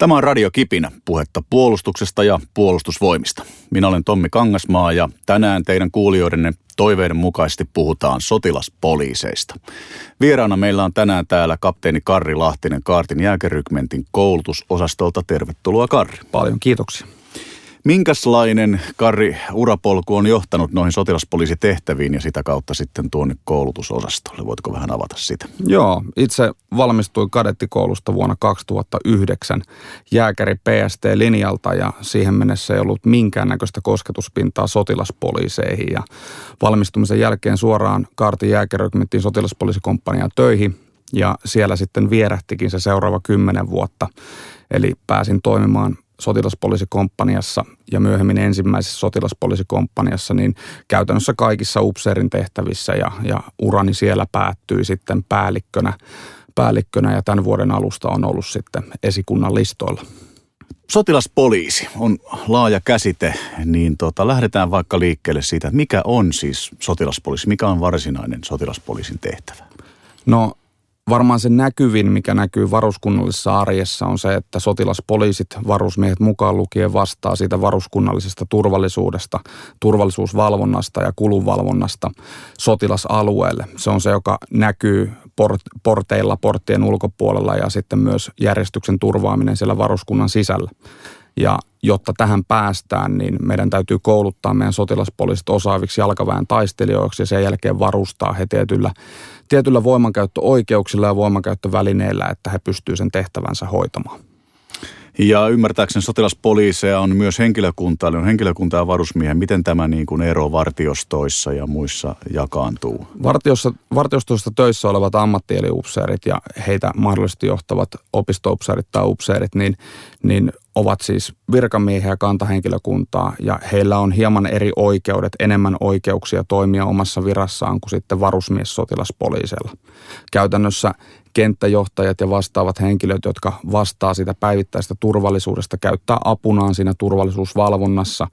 Tämä on Radio Kipinä, puhetta puolustuksesta ja puolustusvoimista. Minä olen Tommi Kangasmaa ja tänään teidän kuulijoidenne toiveiden mukaisesti puhutaan sotilaspoliiseista. Vieraana meillä on tänään täällä kapteeni Karri Lahtinen Kaartin jääkerykmentin koulutusosastolta. Tervetuloa Karri. Paljon kiitoksia. Minkälainen, Karri, urapolku on johtanut noihin sotilaspoliisitehtäviin ja sitä kautta sitten tuonne koulutusosastolle? Voitko vähän avata sitä? Joo, itse valmistuin kadettikoulusta vuonna 2009 jääkäri PST-linjalta ja siihen mennessä ei ollut minkäännäköistä kosketuspintaa sotilaspoliiseihin. Ja valmistumisen jälkeen suoraan Kaartin jääkärikmentin sotilaspoliisikomppaniaan töihin ja siellä sitten vierähtikin se seuraava kymmenen vuotta. Eli pääsin toimimaan sotilaspoliisikomppaniassa ja myöhemmin ensimmäisessä sotilaspoliisikomppaniassa, niin käytännössä kaikissa upseerin tehtävissä ja, ja urani siellä päättyi sitten päällikkönä, päällikkönä ja tämän vuoden alusta on ollut sitten esikunnan listoilla. Sotilaspoliisi on laaja käsite, niin tota, lähdetään vaikka liikkeelle siitä, mikä on siis sotilaspoliisi, mikä on varsinainen sotilaspoliisin tehtävä? No varmaan se näkyvin, mikä näkyy varuskunnallisessa arjessa, on se, että sotilaspoliisit, varusmiehet mukaan lukien vastaa siitä varuskunnallisesta turvallisuudesta, turvallisuusvalvonnasta ja kulunvalvonnasta sotilasalueelle. Se on se, joka näkyy port, porteilla, porttien ulkopuolella ja sitten myös järjestyksen turvaaminen siellä varuskunnan sisällä. Ja jotta tähän päästään, niin meidän täytyy kouluttaa meidän sotilaspoliisit osaaviksi jalkaväen taistelijoiksi ja sen jälkeen varustaa he tietyllä, tietyllä voimankäyttöoikeuksilla ja voimankäyttövälineillä, että he pystyvät sen tehtävänsä hoitamaan. Ja ymmärtääkseni sotilaspoliiseja on myös henkilökuntaa, eli on henkilökuntaa ja varusmiehiä. Miten tämä niin kuin ero vartiostoissa ja muissa jakaantuu? Vartiossa, vartiostoissa töissä olevat ammattieliupseerit ja heitä mahdollisesti johtavat opistoupseerit tai upseerit, niin, niin ovat siis virkamiehiä ja kantahenkilökuntaa ja heillä on hieman eri oikeudet, enemmän oikeuksia toimia omassa virassaan kuin sitten varusmies sotilaspoliisella. Käytännössä kenttäjohtajat ja vastaavat henkilöt, jotka vastaa sitä päivittäistä turvallisuudesta, käyttää apunaan siinä turvallisuusvalvonnassa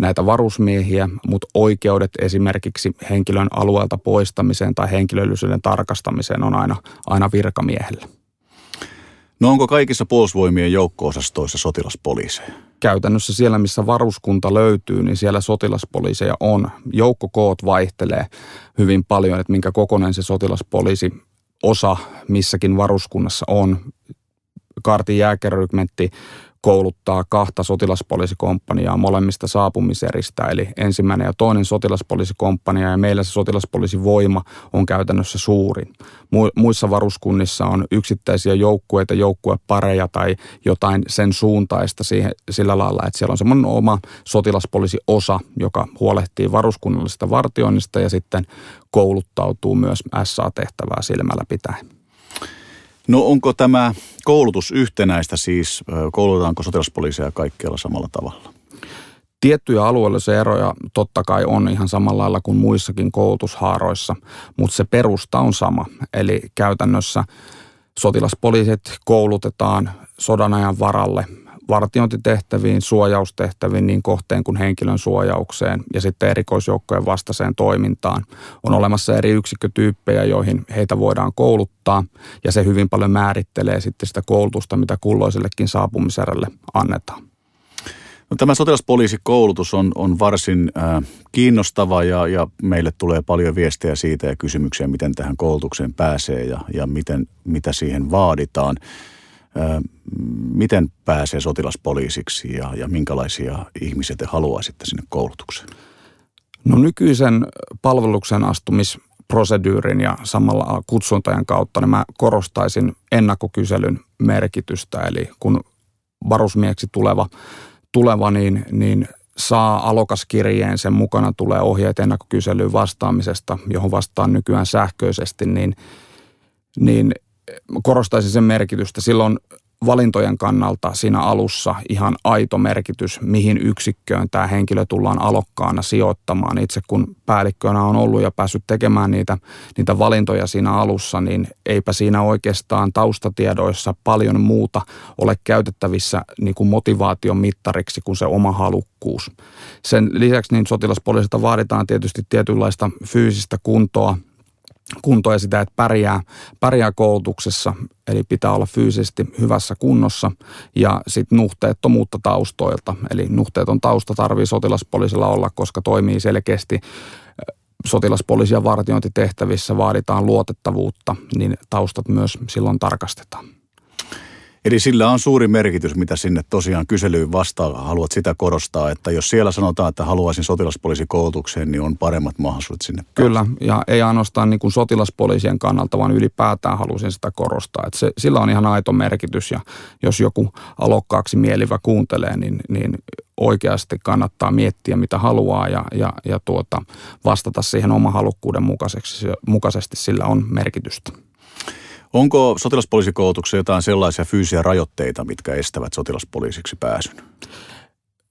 näitä varusmiehiä, mutta oikeudet esimerkiksi henkilön alueelta poistamiseen tai henkilöllisyyden tarkastamiseen on aina, aina virkamiehellä. No onko kaikissa puolustusvoimien joukko-osastoissa sotilaspoliiseja? Käytännössä siellä, missä varuskunta löytyy, niin siellä sotilaspoliiseja on. Joukkokoot vaihtelee hyvin paljon, että minkä kokoinen se sotilaspoliisi osa missäkin varuskunnassa on. Kaartin jääkärrykmentti kouluttaa kahta sotilaspoliisikomppaniaa molemmista saapumiseristä, eli ensimmäinen ja toinen sotilaspoliisikomppania, ja meillä se sotilaspoliisivoima on käytännössä suurin. Muissa varuskunnissa on yksittäisiä joukkueita, joukkuepareja tai jotain sen suuntaista siihen, sillä lailla, että siellä on semmoinen oma sotilaspoliisiosa, joka huolehtii varuskunnallisesta vartioinnista ja sitten kouluttautuu myös SA-tehtävää silmällä pitäen. No onko tämä koulutus yhtenäistä siis, koulutetaanko sotilaspoliisia kaikkialla samalla tavalla? Tiettyjä alueellisia eroja totta kai on ihan samalla lailla kuin muissakin koulutushaaroissa, mutta se perusta on sama. Eli käytännössä sotilaspoliisit koulutetaan sodan ajan varalle vartiointitehtäviin, suojaustehtäviin niin kohteen kuin henkilön suojaukseen ja sitten erikoisjoukkojen vastaiseen toimintaan. On olemassa eri yksikkötyyppejä, joihin heitä voidaan kouluttaa ja se hyvin paljon määrittelee sitten sitä koulutusta, mitä kulloisellekin saapumiserälle annetaan. No, tämä sotilaspoliisikoulutus on, on varsin äh, kiinnostava ja, ja meille tulee paljon viestejä siitä ja kysymyksiä, miten tähän koulutukseen pääsee ja, ja miten, mitä siihen vaaditaan miten pääsee sotilaspoliisiksi ja, ja minkälaisia ihmisiä te haluaisitte sinne koulutukseen? No nykyisen palveluksen astumisprosedyyrin ja samalla kutsuntajan kautta niin mä korostaisin ennakkokyselyn merkitystä. Eli kun varusmieksi tuleva, tuleva niin, niin saa alokaskirjeen, sen mukana tulee ohjeet ennakkokyselyyn vastaamisesta, johon vastaan nykyään sähköisesti, niin, niin korostaisin sen merkitystä. Silloin valintojen kannalta siinä alussa ihan aito merkitys, mihin yksikköön tämä henkilö tullaan alokkaana sijoittamaan. Itse kun päällikkönä on ollut ja päässyt tekemään niitä, niitä valintoja siinä alussa, niin eipä siinä oikeastaan taustatiedoissa paljon muuta ole käytettävissä niin kuin motivaation mittariksi kuin se oma halukkuus. Sen lisäksi niin sotilaspoliisilta vaaditaan tietysti tietynlaista fyysistä kuntoa, kuntoa ja sitä, että pärjää, pärjää koulutuksessa, eli pitää olla fyysisesti hyvässä kunnossa. Ja sitten nuhteettomuutta taustoilta, eli nuhteeton tausta tarvii sotilaspoliisilla olla, koska toimii selkeästi sotilaspoliisia vartiointitehtävissä vaaditaan luotettavuutta, niin taustat myös silloin tarkastetaan. Eli sillä on suuri merkitys, mitä sinne tosiaan kyselyyn vastaa. Haluat sitä korostaa, että jos siellä sanotaan, että haluaisin sotilaspoliisikoulutukseen, niin on paremmat mahdollisuudet sinne. Kyllä, ja ei ainoastaan niin kuin sotilaspoliisien kannalta, vaan ylipäätään halusin sitä korostaa. Että se, sillä on ihan aito merkitys, ja jos joku alokkaaksi mielivä kuuntelee, niin, niin oikeasti kannattaa miettiä, mitä haluaa ja, ja, ja tuota, vastata siihen oman halukkuuden mukaiseksi, mukaisesti, sillä on merkitystä. Onko sotilaspoliisikoulutuksessa jotain sellaisia fyysisiä rajoitteita, mitkä estävät sotilaspoliisiksi pääsyn?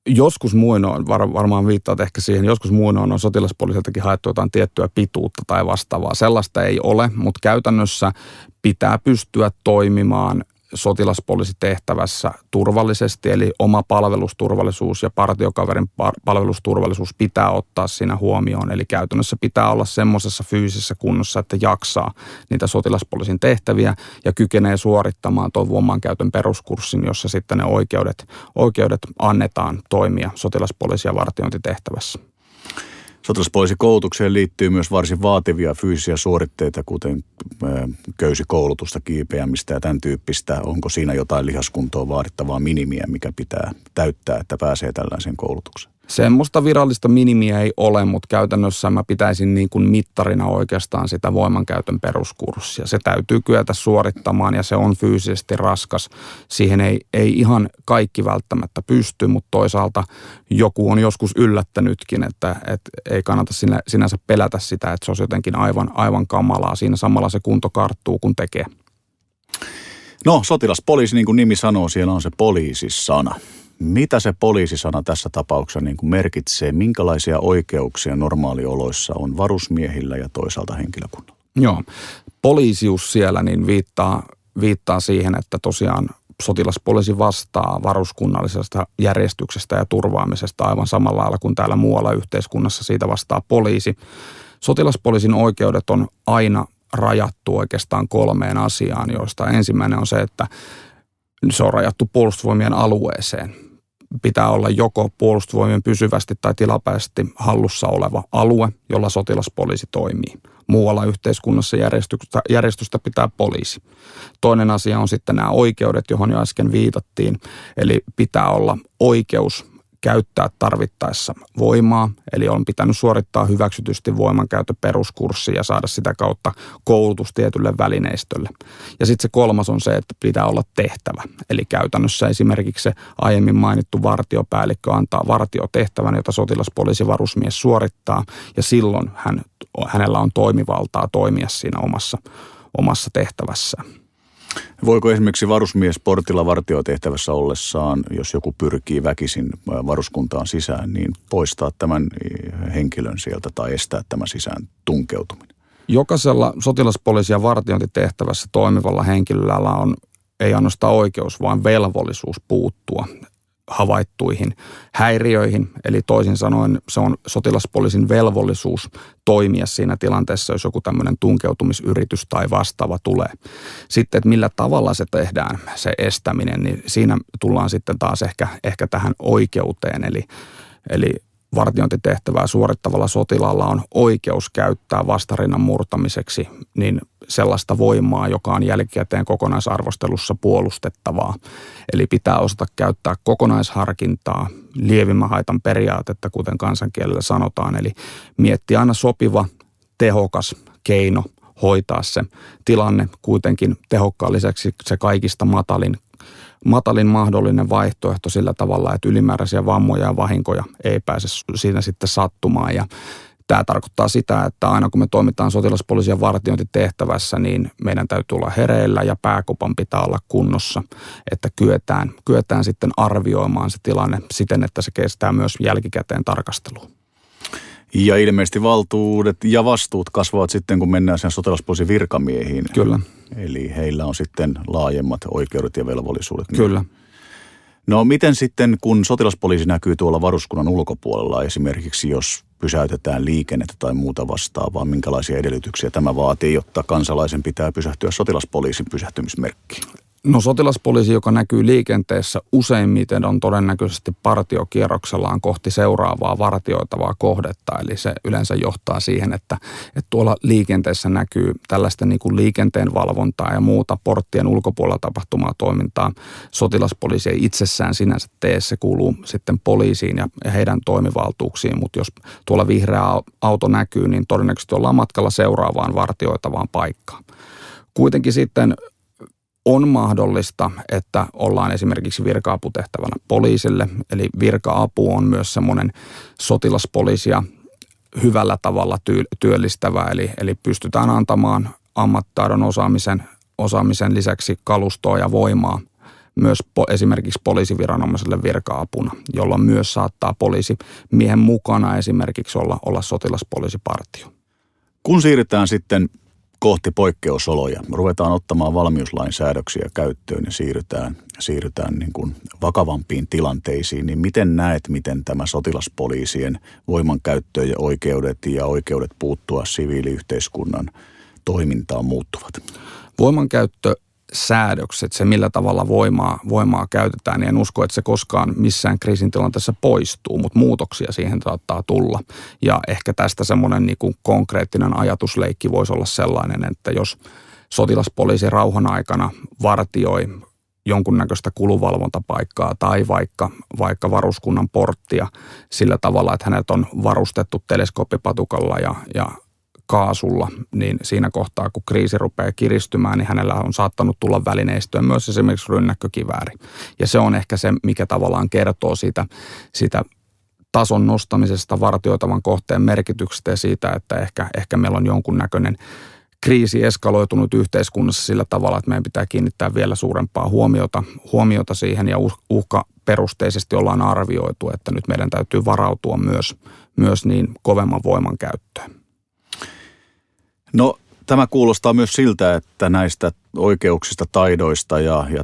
Joskus muinoin, var, varmaan viittaat ehkä siihen, joskus muinoin on sotilaspoliisiltakin haettu jotain tiettyä pituutta tai vastaavaa. Sellaista ei ole, mutta käytännössä pitää pystyä toimimaan sotilaspoliisitehtävässä turvallisesti, eli oma palvelusturvallisuus ja partiokaverin palvelusturvallisuus pitää ottaa siinä huomioon. Eli käytännössä pitää olla semmoisessa fyysisessä kunnossa, että jaksaa niitä sotilaspoliisin tehtäviä ja kykenee suorittamaan tuon voimankäytön peruskurssin, jossa sitten ne oikeudet, oikeudet annetaan toimia sotilaspoliisi- ja vartiointitehtävässä. Sotilaspoliisikoulutukseen liittyy myös varsin vaativia fyysisiä suoritteita, kuten köysikoulutusta, kiipeämistä ja tämän tyyppistä. Onko siinä jotain lihaskuntoa vaadittavaa minimiä, mikä pitää täyttää, että pääsee tällaiseen koulutukseen? Semmoista virallista minimiä ei ole, mutta käytännössä mä pitäisin niin kuin mittarina oikeastaan sitä voimankäytön peruskurssia. Se täytyy kyetä suorittamaan ja se on fyysisesti raskas. Siihen ei, ei ihan kaikki välttämättä pysty, mutta toisaalta joku on joskus yllättänytkin, että, että ei kannata sinä, sinänsä pelätä sitä, että se olisi jotenkin aivan, aivan kamalaa. Siinä samalla se kunto karttuu, kun tekee. No, sotilaspoliisi, niin kuin nimi sanoo, siellä on se poliisisana. Mitä se poliisisana tässä tapauksessa niin kuin merkitsee? Minkälaisia oikeuksia normaalioloissa on varusmiehillä ja toisaalta henkilökunnalla? Joo, poliisius siellä niin viittaa, viittaa siihen, että tosiaan sotilaspoliisi vastaa varuskunnallisesta järjestyksestä ja turvaamisesta aivan samalla lailla kuin täällä muualla yhteiskunnassa siitä vastaa poliisi. Sotilaspoliisin oikeudet on aina rajattu oikeastaan kolmeen asiaan, joista ensimmäinen on se, että se on rajattu puolustusvoimien alueeseen pitää olla joko puolustusvoimien pysyvästi tai tilapäisesti hallussa oleva alue, jolla sotilaspoliisi toimii. Muualla yhteiskunnassa järjestystä, järjestystä pitää poliisi. Toinen asia on sitten nämä oikeudet, johon jo äsken viitattiin. Eli pitää olla oikeus käyttää tarvittaessa voimaa, eli on pitänyt suorittaa hyväksytysti voimankäytön peruskurssi ja saada sitä kautta koulutus tietylle välineistölle. Ja sitten se kolmas on se, että pitää olla tehtävä. Eli käytännössä esimerkiksi se aiemmin mainittu vartiopäällikkö antaa vartiotehtävän, jota sotilaspoliisivarusmies suorittaa, ja silloin hän, hänellä on toimivaltaa toimia siinä omassa, omassa tehtävässään. Voiko esimerkiksi varusmies portilla vartiotehtävässä ollessaan, jos joku pyrkii väkisin varuskuntaan sisään, niin poistaa tämän henkilön sieltä tai estää tämän sisään tunkeutuminen? Jokaisella sotilaspoliisi- ja vartiointitehtävässä toimivalla henkilöllä on ei ainoastaan oikeus, vaan velvollisuus puuttua havaittuihin häiriöihin. Eli toisin sanoen se on sotilaspoliisin velvollisuus toimia siinä tilanteessa, jos joku tämmöinen tunkeutumisyritys tai vastaava tulee. Sitten, että millä tavalla se tehdään, se estäminen, niin siinä tullaan sitten taas ehkä, ehkä tähän oikeuteen. Eli, eli vartiointitehtävää suorittavalla sotilaalla on oikeus käyttää vastarinnan murtamiseksi niin sellaista voimaa, joka on jälkikäteen kokonaisarvostelussa puolustettavaa. Eli pitää osata käyttää kokonaisharkintaa, lievimmän haitan periaatetta, kuten kansankielellä sanotaan. Eli miettiä aina sopiva, tehokas keino hoitaa se tilanne kuitenkin tehokkaan lisäksi se kaikista matalin matalin mahdollinen vaihtoehto sillä tavalla, että ylimääräisiä vammoja ja vahinkoja ei pääse siinä sitten sattumaan. Ja Tämä tarkoittaa sitä, että aina kun me toimitaan sotilaspoliisian vartiointitehtävässä, niin meidän täytyy olla hereillä ja pääkopan pitää olla kunnossa, että kyetään, kyetään sitten arvioimaan se tilanne siten, että se kestää myös jälkikäteen tarkasteluun. Ja ilmeisesti valtuudet ja vastuut kasvavat sitten, kun mennään sen sotilaspoliisin virkamiehiin. Kyllä. Eli heillä on sitten laajemmat oikeudet ja velvollisuudet. Kyllä. No miten sitten, kun sotilaspoliisi näkyy tuolla varuskunnan ulkopuolella, esimerkiksi jos pysäytetään liikennettä tai muuta vastaavaa, minkälaisia edellytyksiä tämä vaatii, jotta kansalaisen pitää pysähtyä sotilaspoliisin pysähtymismerkkiin? No sotilaspoliisi, joka näkyy liikenteessä useimmiten on todennäköisesti partiokierroksellaan kohti seuraavaa vartioitavaa kohdetta. Eli se yleensä johtaa siihen, että, että tuolla liikenteessä näkyy tällaista niin kuin liikenteen valvontaa ja muuta porttien ulkopuolella tapahtumaa toimintaa. Sotilaspoliisi ei itsessään sinänsä tee, se kuuluu sitten poliisiin ja heidän toimivaltuuksiin, mutta jos tuolla vihreä auto näkyy, niin todennäköisesti ollaan matkalla seuraavaan vartioitavaan paikkaan. Kuitenkin sitten on mahdollista, että ollaan esimerkiksi virka-aputehtävänä poliisille, eli virka-apu on myös semmoinen sotilaspoliisia hyvällä tavalla työllistävä, eli, eli pystytään antamaan ammattitaidon osaamisen, osaamisen lisäksi kalustoa ja voimaa myös po, esimerkiksi poliisiviranomaiselle virka-apuna, jolloin myös saattaa poliisi miehen mukana esimerkiksi olla, olla sotilaspoliisipartio. Kun siirrytään sitten kohti poikkeusoloja. Ruvetaan ottamaan valmiuslain säädöksiä käyttöön ja siirrytään, siirrytään niin kuin vakavampiin tilanteisiin. Niin miten näet, miten tämä sotilaspoliisien voimankäyttö ja oikeudet ja oikeudet puuttua siviiliyhteiskunnan toimintaan muuttuvat? Voimankäyttö säädökset, se millä tavalla voimaa, voimaa käytetään, niin en usko, että se koskaan missään kriisin tilanteessa poistuu, mutta muutoksia siihen saattaa tulla. Ja ehkä tästä semmoinen niin konkreettinen ajatusleikki voisi olla sellainen, että jos sotilaspoliisi rauhan aikana vartioi jonkunnäköistä kuluvalvontapaikkaa tai vaikka, vaikka varuskunnan porttia sillä tavalla, että hänet on varustettu teleskooppipatukalla ja, ja kaasulla, niin siinä kohtaa, kun kriisi rupeaa kiristymään, niin hänellä on saattanut tulla välineistöä myös esimerkiksi rynnäkkökivääri. Ja se on ehkä se, mikä tavallaan kertoo siitä, siitä tason nostamisesta vartioitavan kohteen merkityksestä ja siitä, että ehkä, ehkä meillä on jonkunnäköinen kriisi eskaloitunut yhteiskunnassa sillä tavalla, että meidän pitää kiinnittää vielä suurempaa huomiota, huomiota siihen ja uhka perusteisesti ollaan arvioitu, että nyt meidän täytyy varautua myös, myös niin kovemman voiman käyttöön. No tämä kuulostaa myös siltä, että näistä oikeuksista, taidoista ja, ja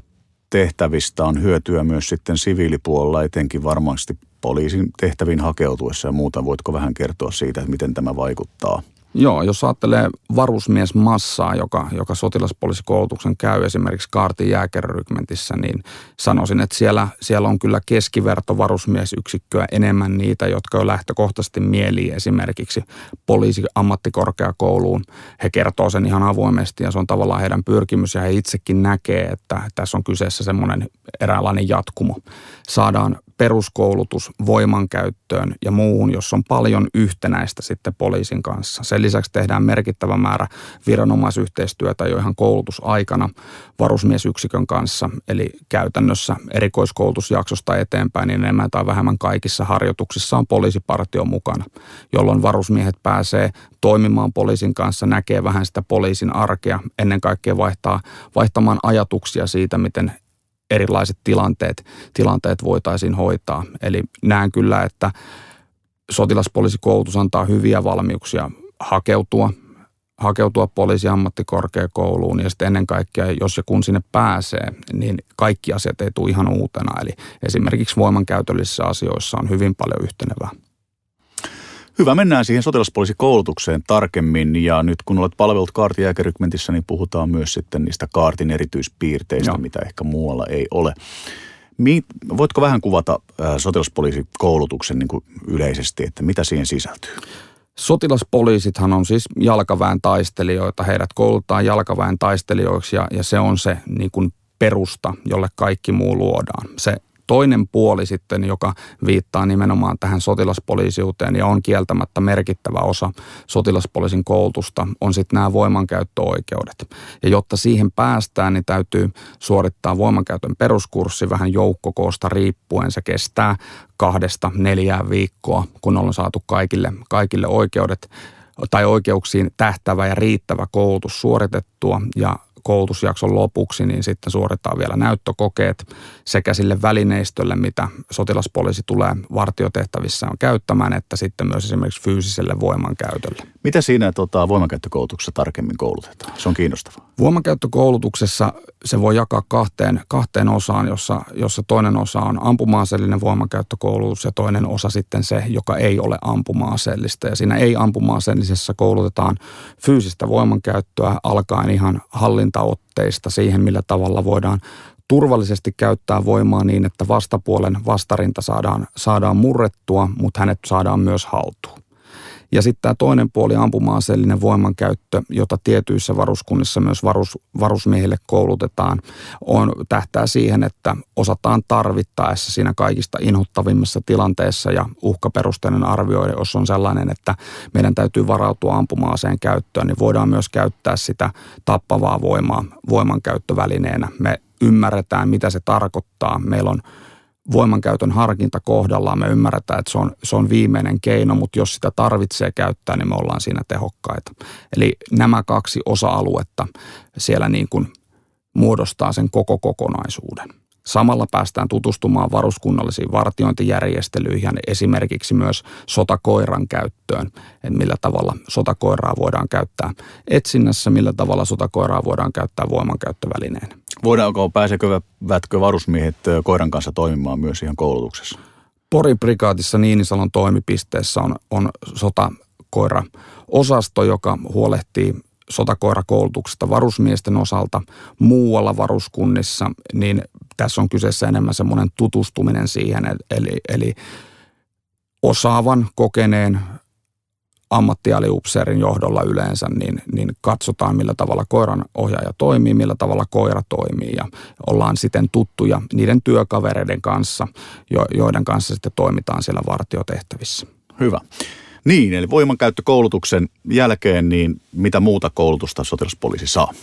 tehtävistä on hyötyä myös sitten siviilipuolella, etenkin varmasti poliisin tehtäviin hakeutuessa ja muuta. Voitko vähän kertoa siitä, miten tämä vaikuttaa Joo, jos ajattelee varusmiesmassaa, joka, joka sotilaspoliisikoulutuksen käy esimerkiksi Kaartin jääkerrykmentissä, niin sanoisin, että siellä, siellä on kyllä keskiverto varusmiesyksikköä enemmän niitä, jotka jo lähtökohtaisesti mielii esimerkiksi poliisiammattikorkeakouluun. He kertoo sen ihan avoimesti ja se on tavallaan heidän pyrkimys ja he itsekin näkee, että tässä on kyseessä semmoinen eräänlainen jatkumo. Saadaan peruskoulutus voimankäyttöön ja muuhun, jos on paljon yhtenäistä sitten poliisin kanssa. Sen lisäksi tehdään merkittävä määrä viranomaisyhteistyötä jo ihan koulutusaikana varusmiesyksikön kanssa, eli käytännössä erikoiskoulutusjaksosta eteenpäin, niin enemmän tai vähemmän kaikissa harjoituksissa on poliisipartio mukana, jolloin varusmiehet pääsee toimimaan poliisin kanssa, näkee vähän sitä poliisin arkea, ennen kaikkea vaihtaa, vaihtamaan ajatuksia siitä, miten erilaiset tilanteet, tilanteet voitaisiin hoitaa. Eli näen kyllä, että sotilaspoliisikoulutus antaa hyviä valmiuksia hakeutua, hakeutua poliisiammattikorkeakouluun ja sitten ennen kaikkea, jos ja kun sinne pääsee, niin kaikki asiat ei tule ihan uutena. Eli esimerkiksi voimankäytöllisissä asioissa on hyvin paljon yhtenevää. Hyvä, mennään siihen sotilaspoliisikoulutukseen tarkemmin ja nyt kun olet palvelut kaartijääkärykmentissä, niin puhutaan myös sitten niistä kaartin erityispiirteistä, Joo. mitä ehkä muualla ei ole. Voitko vähän kuvata sotilaspoliisikoulutuksen niin kuin yleisesti, että mitä siihen sisältyy? Sotilaspoliisithan on siis jalkaväen taistelijoita, heidät koulutetaan jalkaväen taistelijoiksi ja, ja se on se niin kuin perusta, jolle kaikki muu luodaan. Se toinen puoli sitten, joka viittaa nimenomaan tähän sotilaspoliisiuteen ja on kieltämättä merkittävä osa sotilaspoliisin koulutusta, on sitten nämä voimankäyttöoikeudet. Ja jotta siihen päästään, niin täytyy suorittaa voimankäytön peruskurssi vähän joukkokoosta riippuen. Se kestää kahdesta neljään viikkoa, kun on saatu kaikille, kaikille oikeudet tai oikeuksiin tähtävä ja riittävä koulutus suoritettua ja koulutusjakson lopuksi, niin sitten suoritetaan vielä näyttökokeet sekä sille välineistölle, mitä sotilaspoliisi tulee vartiotehtävissä on käyttämään, että sitten myös esimerkiksi fyysiselle voimankäytölle. Mitä siinä tota, voimankäyttökoulutuksessa tarkemmin koulutetaan? Se on kiinnostavaa. Voimankäyttökoulutuksessa se voi jakaa kahteen, kahteen osaan, jossa, jossa toinen osa on ampumaaseellinen voimankäyttökoulutus ja toinen osa sitten se, joka ei ole ampumaaseellista. Ja siinä ei ampumaaseellisessa koulutetaan fyysistä voimankäyttöä alkaen ihan hallintaotteista siihen, millä tavalla voidaan turvallisesti käyttää voimaa niin, että vastapuolen vastarinta saadaan, saadaan murrettua, mutta hänet saadaan myös haltuun. Ja sitten tämä toinen puoli, ampuma-aseellinen voimankäyttö, jota tietyissä varuskunnissa myös varus, varusmiehille koulutetaan, on, tähtää siihen, että osataan tarvittaessa siinä kaikista inhottavimmassa tilanteessa ja uhkaperusteinen arvioida, jos on sellainen, että meidän täytyy varautua ampuma-aseen käyttöön, niin voidaan myös käyttää sitä tappavaa voimaa voimankäyttövälineenä. Me ymmärretään, mitä se tarkoittaa. Meillä on voimankäytön harkinta kohdallaan. Me ymmärretään, että se on, se on viimeinen keino, mutta jos sitä tarvitsee käyttää, niin me ollaan siinä tehokkaita. Eli nämä kaksi osa-aluetta siellä niin kuin muodostaa sen koko kokonaisuuden. Samalla päästään tutustumaan varuskunnallisiin vartiointijärjestelyihin ja esimerkiksi myös sotakoiran käyttöön, että millä tavalla sotakoiraa voidaan käyttää etsinnässä, millä tavalla sotakoiraa voidaan käyttää voimankäyttövälineenä. Voidaanko, pääsevätkö varusmiehet koiran kanssa toimimaan myös ihan koulutuksessa? Porin prikaatissa Niinisalon toimipisteessä on, on sotakoira-osasto, joka huolehtii sotakoirakoulutuksesta varusmiesten osalta muualla varuskunnissa, niin tässä on kyseessä enemmän semmoinen tutustuminen siihen, eli, eli osaavan, kokeneen ammattialiupseerin johdolla yleensä, niin, niin katsotaan millä tavalla koiran ohjaaja toimii, millä tavalla koira toimii ja ollaan sitten tuttuja niiden työkavereiden kanssa, joiden kanssa sitten toimitaan siellä vartiotehtävissä. Hyvä. Niin, eli voimankäyttökoulutuksen jälkeen, niin mitä muuta koulutusta sotilaspoliisi saa?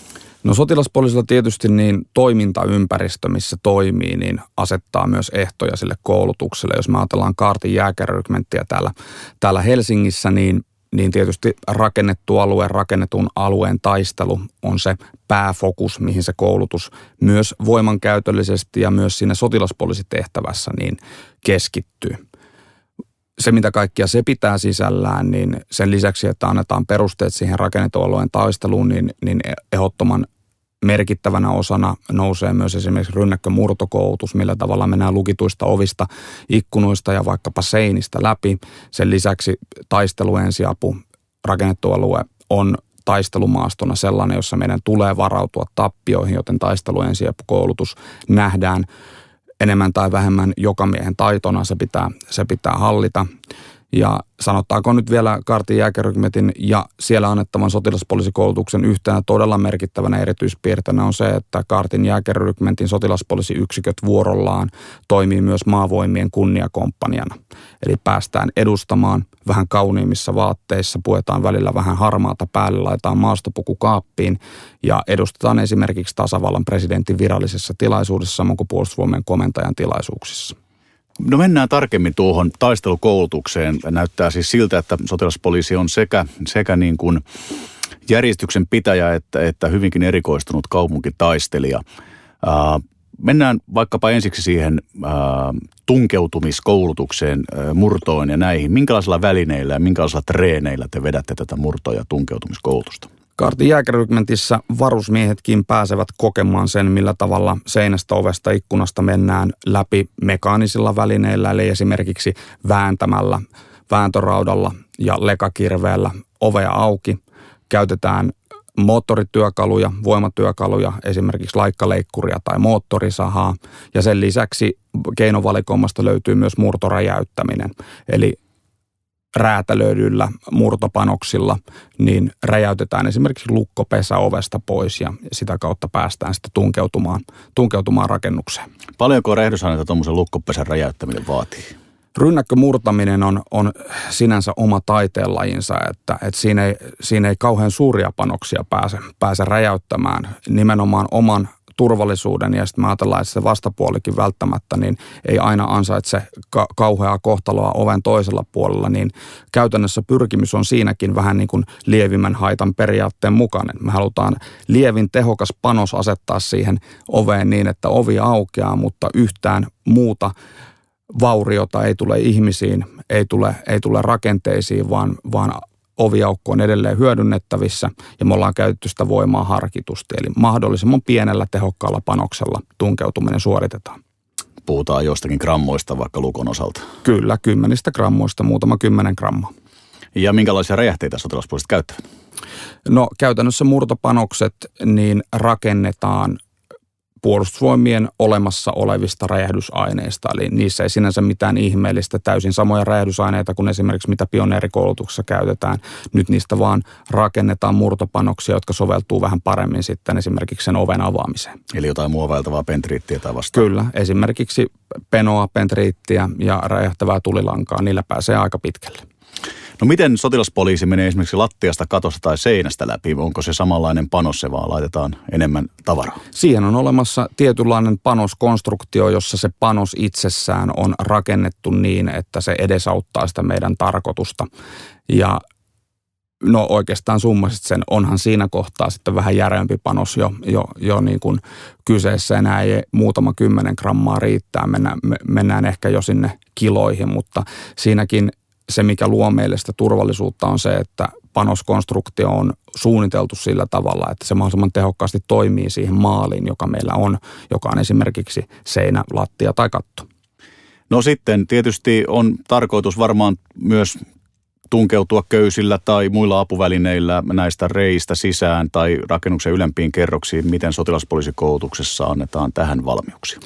No sotilaspoliisilla tietysti niin toimintaympäristö, missä toimii, niin asettaa myös ehtoja sille koulutukselle. Jos me ajatellaan kaartin jääkärrykmenttiä täällä, täällä Helsingissä, niin niin tietysti rakennettu alue, rakennetun alueen taistelu on se pääfokus, mihin se koulutus myös voimankäytöllisesti ja myös siinä sotilaspoliisitehtävässä niin keskittyy se, mitä kaikkia se pitää sisällään, niin sen lisäksi, että annetaan perusteet siihen rakennetualueen taisteluun, niin, niin ehdottoman merkittävänä osana nousee myös esimerkiksi rynnäkkömurtokoulutus, millä tavalla mennään lukituista ovista, ikkunoista ja vaikkapa seinistä läpi. Sen lisäksi taisteluensiapu rakennettu alue on taistelumaastona sellainen, jossa meidän tulee varautua tappioihin, joten taisteluensiapukoulutus nähdään enemmän tai vähemmän jokamiehen taitona, se pitää, se pitää hallita. Ja sanottaako nyt vielä Kartin jääkärykmetin ja siellä annettavan sotilaspoliisikoulutuksen yhtenä todella merkittävänä erityispiirteinä on se, että Kartin jääkärykmentin sotilaspoliisiyksiköt vuorollaan toimii myös maavoimien kunniakomppaniana. Eli päästään edustamaan vähän kauniimmissa vaatteissa, puetaan välillä vähän harmaata päälle, laitetaan maastopuku kaappiin ja edustetaan esimerkiksi tasavallan presidentin virallisessa tilaisuudessa samoin kuin puolustusvoimien komentajan tilaisuuksissa. No mennään tarkemmin tuohon taistelukoulutukseen. Näyttää siis siltä, että sotilaspoliisi on sekä, sekä niin kuin järjestyksen pitäjä että, että hyvinkin erikoistunut kaupunkitaistelija. Ää, mennään vaikkapa ensiksi siihen ää, tunkeutumiskoulutukseen, ää, murtoon ja näihin. Minkälaisilla välineillä ja minkälaisilla treeneillä te vedätte tätä murto- ja tunkeutumiskoulutusta? Kaartin jääkärykmentissä varusmiehetkin pääsevät kokemaan sen, millä tavalla seinästä, ovesta, ikkunasta mennään läpi mekaanisilla välineillä, eli esimerkiksi vääntämällä, vääntöraudalla ja lekakirveellä ovea auki. Käytetään moottorityökaluja, voimatyökaluja, esimerkiksi laikkaleikkuria tai moottorisahaa. Ja sen lisäksi keinovalikoimasta löytyy myös murtoräjäyttäminen. Eli räätälöidyillä murtopanoksilla, niin räjäytetään esimerkiksi lukkopesä ovesta pois ja sitä kautta päästään sitten tunkeutumaan, tunkeutumaan rakennukseen. Paljonko rehdysaineita tuommoisen lukkopesän räjäyttäminen vaatii? Rynnäkkömurtaminen on, on sinänsä oma taiteenlajinsa, että, että siinä, ei, siinä ei kauhean suuria panoksia pääse, pääse räjäyttämään. Nimenomaan oman turvallisuuden ja sitten ajatellaan, että se vastapuolikin välttämättä niin ei aina ansaitse ka- kauheaa kohtaloa oven toisella puolella, niin käytännössä pyrkimys on siinäkin vähän niin kuin lievimmän haitan periaatteen mukainen. Me halutaan lievin tehokas panos asettaa siihen oveen niin, että ovi aukeaa, mutta yhtään muuta vauriota ei tule ihmisiin, ei tule, ei tule rakenteisiin, vaan, vaan oviaukko on edelleen hyödynnettävissä ja me ollaan käytetty sitä voimaa harkitusti. Eli mahdollisimman pienellä tehokkaalla panoksella tunkeutuminen suoritetaan. Puhutaan jostakin grammoista vaikka lukon osalta. Kyllä, kymmenistä grammoista, muutama kymmenen grammaa. Ja minkälaisia räjähteitä sotilaspuoliset käyttävät? No käytännössä murtopanokset niin rakennetaan puolustusvoimien olemassa olevista räjähdysaineista. Eli niissä ei sinänsä mitään ihmeellistä, täysin samoja räjähdysaineita kuin esimerkiksi mitä pioneerikoulutuksessa käytetään. Nyt niistä vaan rakennetaan murtopanoksia, jotka soveltuu vähän paremmin sitten esimerkiksi sen oven avaamiseen. Eli jotain muovailtavaa pentriittiä tai vastaavaa? Kyllä, esimerkiksi penoa, pentriittiä ja räjähtävää tulilankaa, niillä pääsee aika pitkälle. No miten sotilaspoliisi menee esimerkiksi lattiasta, katosta tai seinästä läpi? Onko se samanlainen panos, se vaan laitetaan enemmän tavaraa? Siihen on olemassa tietynlainen panoskonstruktio, jossa se panos itsessään on rakennettu niin, että se edesauttaa sitä meidän tarkoitusta. Ja no oikeastaan summasit sen, onhan siinä kohtaa sitten vähän järeämpi panos jo, jo, jo niin kuin kyseessä. Enää ei muutama kymmenen grammaa riittää, mennään, mennään ehkä jo sinne kiloihin, mutta siinäkin se, mikä luo meille sitä turvallisuutta, on se, että panoskonstruktio on suunniteltu sillä tavalla, että se mahdollisimman tehokkaasti toimii siihen maaliin, joka meillä on, joka on esimerkiksi seinä, lattia tai katto. No sitten tietysti on tarkoitus varmaan myös tunkeutua köysillä tai muilla apuvälineillä näistä reistä sisään tai rakennuksen ylempiin kerroksiin? Miten sotilaspoliisikoulutuksessa annetaan tähän valmiuksia?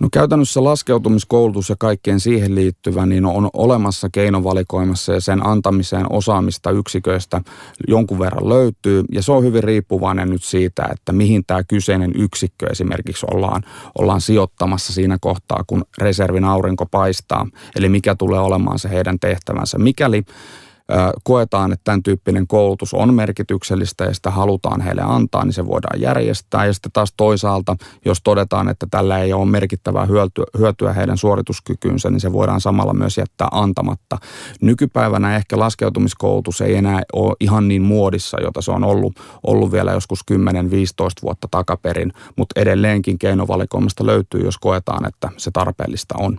No käytännössä laskeutumiskoulutus ja kaikkeen siihen liittyvä niin on olemassa keinovalikoimassa ja sen antamiseen osaamista yksiköistä jonkun verran löytyy. Ja se on hyvin riippuvainen nyt siitä, että mihin tämä kyseinen yksikkö esimerkiksi ollaan, ollaan sijoittamassa siinä kohtaa, kun reservin aurinko paistaa. Eli mikä tulee olemaan se heidän tehtävänsä. Mikäli koetaan, että tämän tyyppinen koulutus on merkityksellistä ja sitä halutaan heille antaa, niin se voidaan järjestää. Ja sitten taas toisaalta, jos todetaan, että tällä ei ole merkittävää hyötyä heidän suorituskykyynsä, niin se voidaan samalla myös jättää antamatta. Nykypäivänä ehkä laskeutumiskoulutus ei enää ole ihan niin muodissa, jota se on ollut, ollut vielä joskus 10-15 vuotta takaperin, mutta edelleenkin keinovalikoimasta löytyy, jos koetaan, että se tarpeellista on.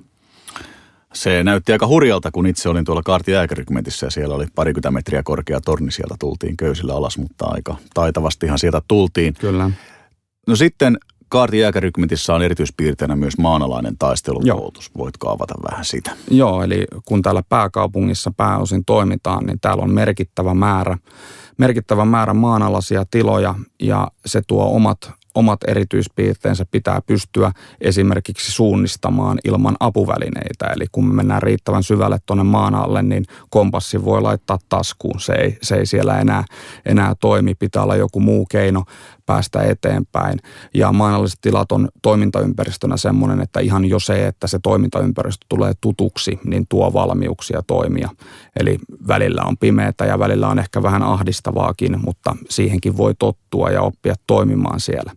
Se näytti aika hurjalta, kun itse olin tuolla kaartijääkärikymentissä ja siellä oli parikymmentä metriä korkea torni. Sieltä tultiin köysillä alas, mutta aika taitavastihan sieltä tultiin. Kyllä. No sitten kaartijääkärikymentissä on erityispiirteinä myös maanalainen taistelukoulutus. Joo. Voitko avata vähän sitä? Joo, eli kun täällä pääkaupungissa pääosin toimitaan, niin täällä on merkittävä määrä, merkittävä määrä maanalaisia tiloja ja se tuo omat omat erityispiirteensä pitää pystyä esimerkiksi suunnistamaan ilman apuvälineitä. Eli kun me mennään riittävän syvälle tuonne maan alle, niin kompassi voi laittaa taskuun. Se ei, se ei siellä enää, enää toimi. Pitää olla joku muu keino päästä eteenpäin. Ja maanalliset tilat on toimintaympäristönä semmoinen, että ihan jo se, että se toimintaympäristö tulee tutuksi, niin tuo valmiuksia toimia. Eli välillä on pimeätä ja välillä on ehkä vähän ahdistavaakin, mutta siihenkin voi tottua ja oppia toimimaan siellä.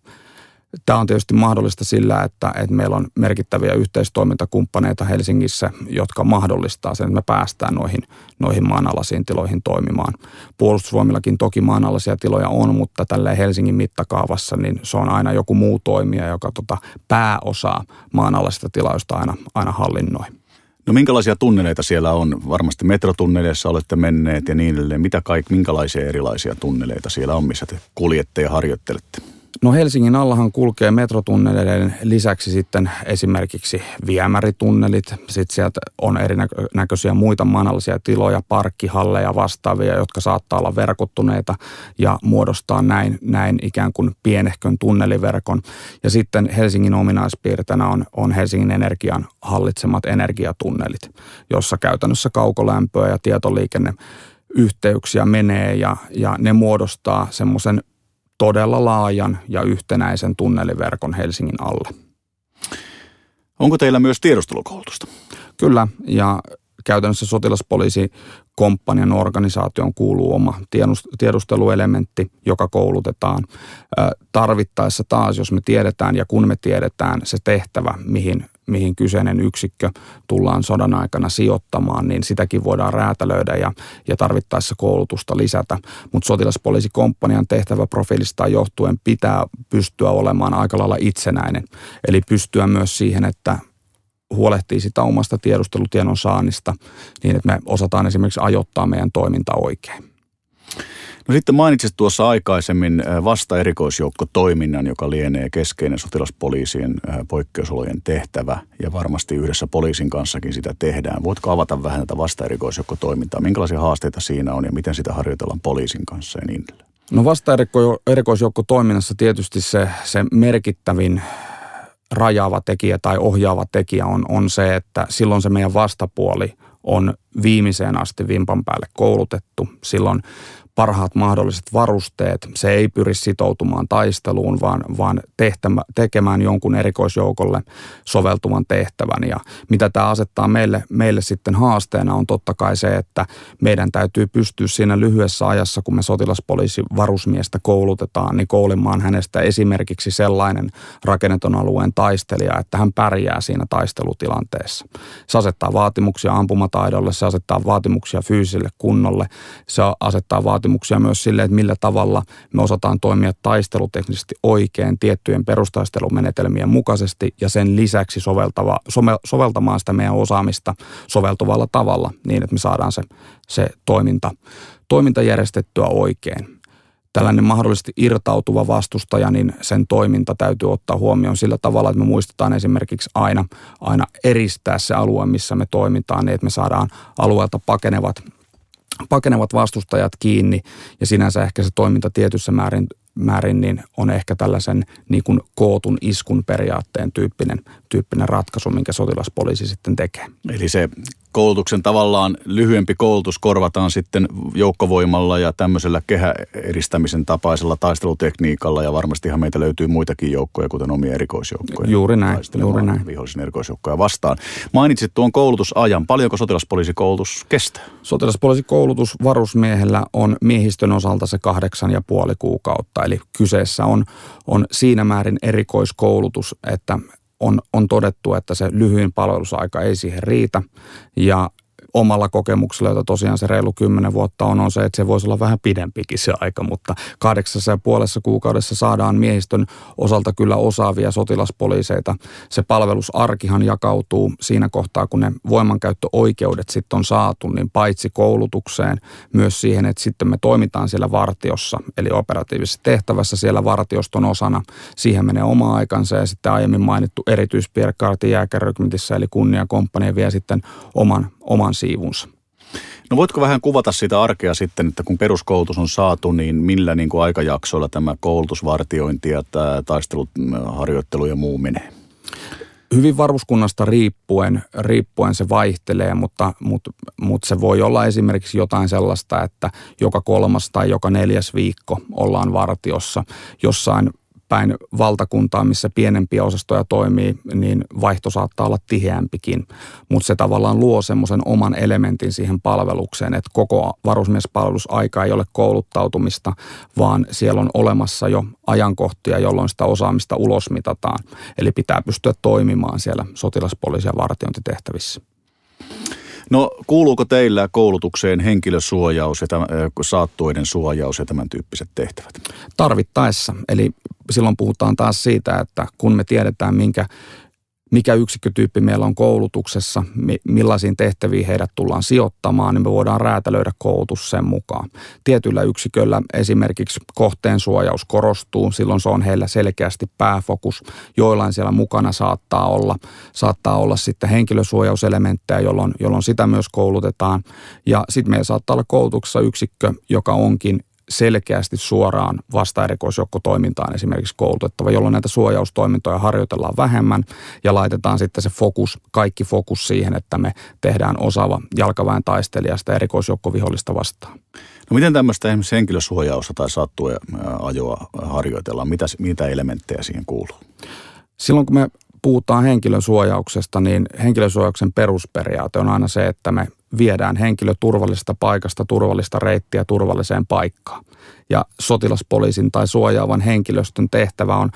Tämä on tietysti mahdollista sillä, että, että meillä on merkittäviä yhteistoimintakumppaneita Helsingissä, jotka mahdollistaa sen, että me päästään noihin, noihin maanalaisiin tiloihin toimimaan. Puolustusvoimillakin toki maanalaisia tiloja on, mutta tällä Helsingin mittakaavassa niin se on aina joku muu toimija, joka tota pääosaa maanalaisista tiloista aina, aina hallinnoi. No minkälaisia tunneleita siellä on? Varmasti metrotunneleissa olette menneet ja niin edelleen. Mitä kaik, minkälaisia erilaisia tunneleita siellä on, missä te kuljette ja harjoittelette? No Helsingin allahan kulkee metrotunneleiden lisäksi sitten esimerkiksi viemäritunnelit. Sitten sieltä on erinäköisiä muita maanallisia tiloja, parkkihalleja vastaavia, jotka saattaa olla verkottuneita ja muodostaa näin, näin ikään kuin pienehkön tunneliverkon. Ja sitten Helsingin ominaispiirteinä on, on Helsingin Energian hallitsemat energiatunnelit, jossa käytännössä kaukolämpöä ja tietoliikenne yhteyksiä menee ja, ja ne muodostaa semmoisen todella laajan ja yhtenäisen tunneliverkon Helsingin alle. Onko teillä myös tiedustelukoulutusta? Kyllä, ja käytännössä sotilaspoliisi komppanian organisaation kuuluu oma tiedusteluelementti, joka koulutetaan. Tarvittaessa taas, jos me tiedetään ja kun me tiedetään se tehtävä, mihin mihin kyseinen yksikkö tullaan sodan aikana sijoittamaan, niin sitäkin voidaan räätälöidä ja, ja tarvittaessa koulutusta lisätä. Mutta sotilaspoliisikomppanian tehtäväprofiilista johtuen pitää pystyä olemaan aika lailla itsenäinen. Eli pystyä myös siihen, että huolehtii sitä omasta tiedustelutiedon saannista niin, että me osataan esimerkiksi ajoittaa meidän toiminta oikein. No sitten mainitsit tuossa aikaisemmin vasta-erikoisjoukkotoiminnan, joka lienee keskeinen sotilaspoliisien poikkeusolojen tehtävä ja varmasti yhdessä poliisin kanssakin sitä tehdään. Voitko avata vähän tätä vasta-erikoisjoukkotoimintaa? Minkälaisia haasteita siinä on ja miten sitä harjoitellaan poliisin kanssa ja niin edelleen? No vasta-erikoisjoukkotoiminnassa tietysti se, se merkittävin rajaava tekijä tai ohjaava tekijä on, on se, että silloin se meidän vastapuoli on viimeiseen asti vimpan päälle koulutettu. Silloin parhaat mahdolliset varusteet. Se ei pyri sitoutumaan taisteluun, vaan, vaan tehtämä, tekemään jonkun erikoisjoukolle soveltuvan tehtävän. Ja mitä tämä asettaa meille, meille sitten haasteena on totta kai se, että meidän täytyy pystyä siinä lyhyessä ajassa, kun me sotilaspoliisi varusmiestä koulutetaan, niin koulimaan hänestä esimerkiksi sellainen rakenneton alueen taistelija, että hän pärjää siinä taistelutilanteessa. Se asettaa vaatimuksia ampumataidolle, se asettaa vaatimuksia fyysiselle kunnolle, se asettaa vaatimuksia vaatimuksia myös sille, että millä tavalla me osataan toimia taisteluteknisesti oikein tiettyjen perustaistelumenetelmien mukaisesti ja sen lisäksi soveltava, soveltamaan sitä meidän osaamista soveltuvalla tavalla niin, että me saadaan se, se toiminta, toiminta järjestettyä oikein. Tällainen mahdollisesti irtautuva vastustaja, niin sen toiminta täytyy ottaa huomioon sillä tavalla, että me muistetaan esimerkiksi aina, aina eristää se alue, missä me toimitaan, niin että me saadaan alueelta pakenevat pakenevat vastustajat kiinni ja sinänsä ehkä se toiminta tietyssä määrin, määrin niin on ehkä tällaisen niin kuin kootun iskun periaatteen tyyppinen, tyyppinen ratkaisu, minkä sotilaspoliisi sitten tekee. Eli se koulutuksen tavallaan lyhyempi koulutus korvataan sitten joukkovoimalla ja tämmöisellä kehäeristämisen tapaisella taistelutekniikalla ja varmastihan meitä löytyy muitakin joukkoja, kuten omia erikoisjoukkoja. Juuri näin, juuri näin. Vihollisen erikoisjoukkoja vastaan. Mainitsit tuon koulutusajan. Paljonko sotilaspoliisikoulutus kestää? Sotilaspoliisikoulutus varusmiehellä on miehistön osalta se kahdeksan ja puoli kuukautta, eli kyseessä on, on siinä määrin erikoiskoulutus, että on, on todettu, että se lyhyin palvelusaika ei siihen riitä. Ja omalla kokemuksella, jota tosiaan se reilu kymmenen vuotta on, on se, että se voisi olla vähän pidempikin se aika, mutta kahdeksassa ja puolessa kuukaudessa saadaan miehistön osalta kyllä osaavia sotilaspoliiseita. Se palvelusarkihan jakautuu siinä kohtaa, kun ne voimankäyttöoikeudet sitten on saatu, niin paitsi koulutukseen, myös siihen, että sitten me toimitaan siellä vartiossa, eli operatiivisessa tehtävässä siellä vartioston osana. Siihen menee oma aikansa ja sitten aiemmin mainittu erityispierkaarti jääkärrykmentissä, eli kunniakomppania vie sitten oman, oman siivunsa. No voitko vähän kuvata sitä arkea sitten, että kun peruskoulutus on saatu, niin millä niin kuin aikajaksoilla tämä koulutusvartiointi ja tämä taisteluharjoittelu ja muu menee? Hyvin varuskunnasta riippuen, riippuen se vaihtelee, mutta, mutta, mutta se voi olla esimerkiksi jotain sellaista, että joka kolmas tai joka neljäs viikko ollaan vartiossa. Jossain päin valtakuntaa, missä pienempiä osastoja toimii, niin vaihto saattaa olla tiheämpikin. Mutta se tavallaan luo semmoisen oman elementin siihen palvelukseen, että koko varusmiespalvelusaika ei ole kouluttautumista, vaan siellä on olemassa jo ajankohtia, jolloin sitä osaamista ulosmitataan. Eli pitää pystyä toimimaan siellä sotilaspoliisi- ja vartiointitehtävissä. No kuuluuko teillä koulutukseen henkilösuojaus ja tämän, saattuiden suojaus ja tämän tyyppiset tehtävät? Tarvittaessa. Eli silloin puhutaan taas siitä, että kun me tiedetään, minkä mikä yksikkötyyppi meillä on koulutuksessa, millaisiin tehtäviin heidät tullaan sijoittamaan, niin me voidaan räätälöidä koulutus sen mukaan. Tietyllä yksiköllä esimerkiksi kohteen suojaus korostuu, silloin se on heillä selkeästi pääfokus. Joillain siellä mukana saattaa olla, saattaa olla sitten henkilösuojauselementtejä, jolloin, jolloin sitä myös koulutetaan. Ja sitten meillä saattaa olla koulutuksessa yksikkö, joka onkin selkeästi suoraan vasta-erikoisjoukkotoimintaan esimerkiksi koulutettava, jolloin näitä suojaustoimintoja harjoitellaan vähemmän ja laitetaan sitten se fokus, kaikki fokus siihen, että me tehdään osaava jalkaväen taistelijasta erikoisjoukkovihollista vastaan. No miten tämmöistä esimerkiksi henkilösuojausta tai sattua ajoa harjoitellaan? Mitä, mitä elementtejä siihen kuuluu? Silloin kun me puhutaan henkilön suojauksesta, niin henkilösuojauksen perusperiaate on aina se, että me viedään henkilö turvallisesta paikasta, turvallista reittiä turvalliseen paikkaan. Ja sotilaspoliisin tai suojaavan henkilöstön tehtävä on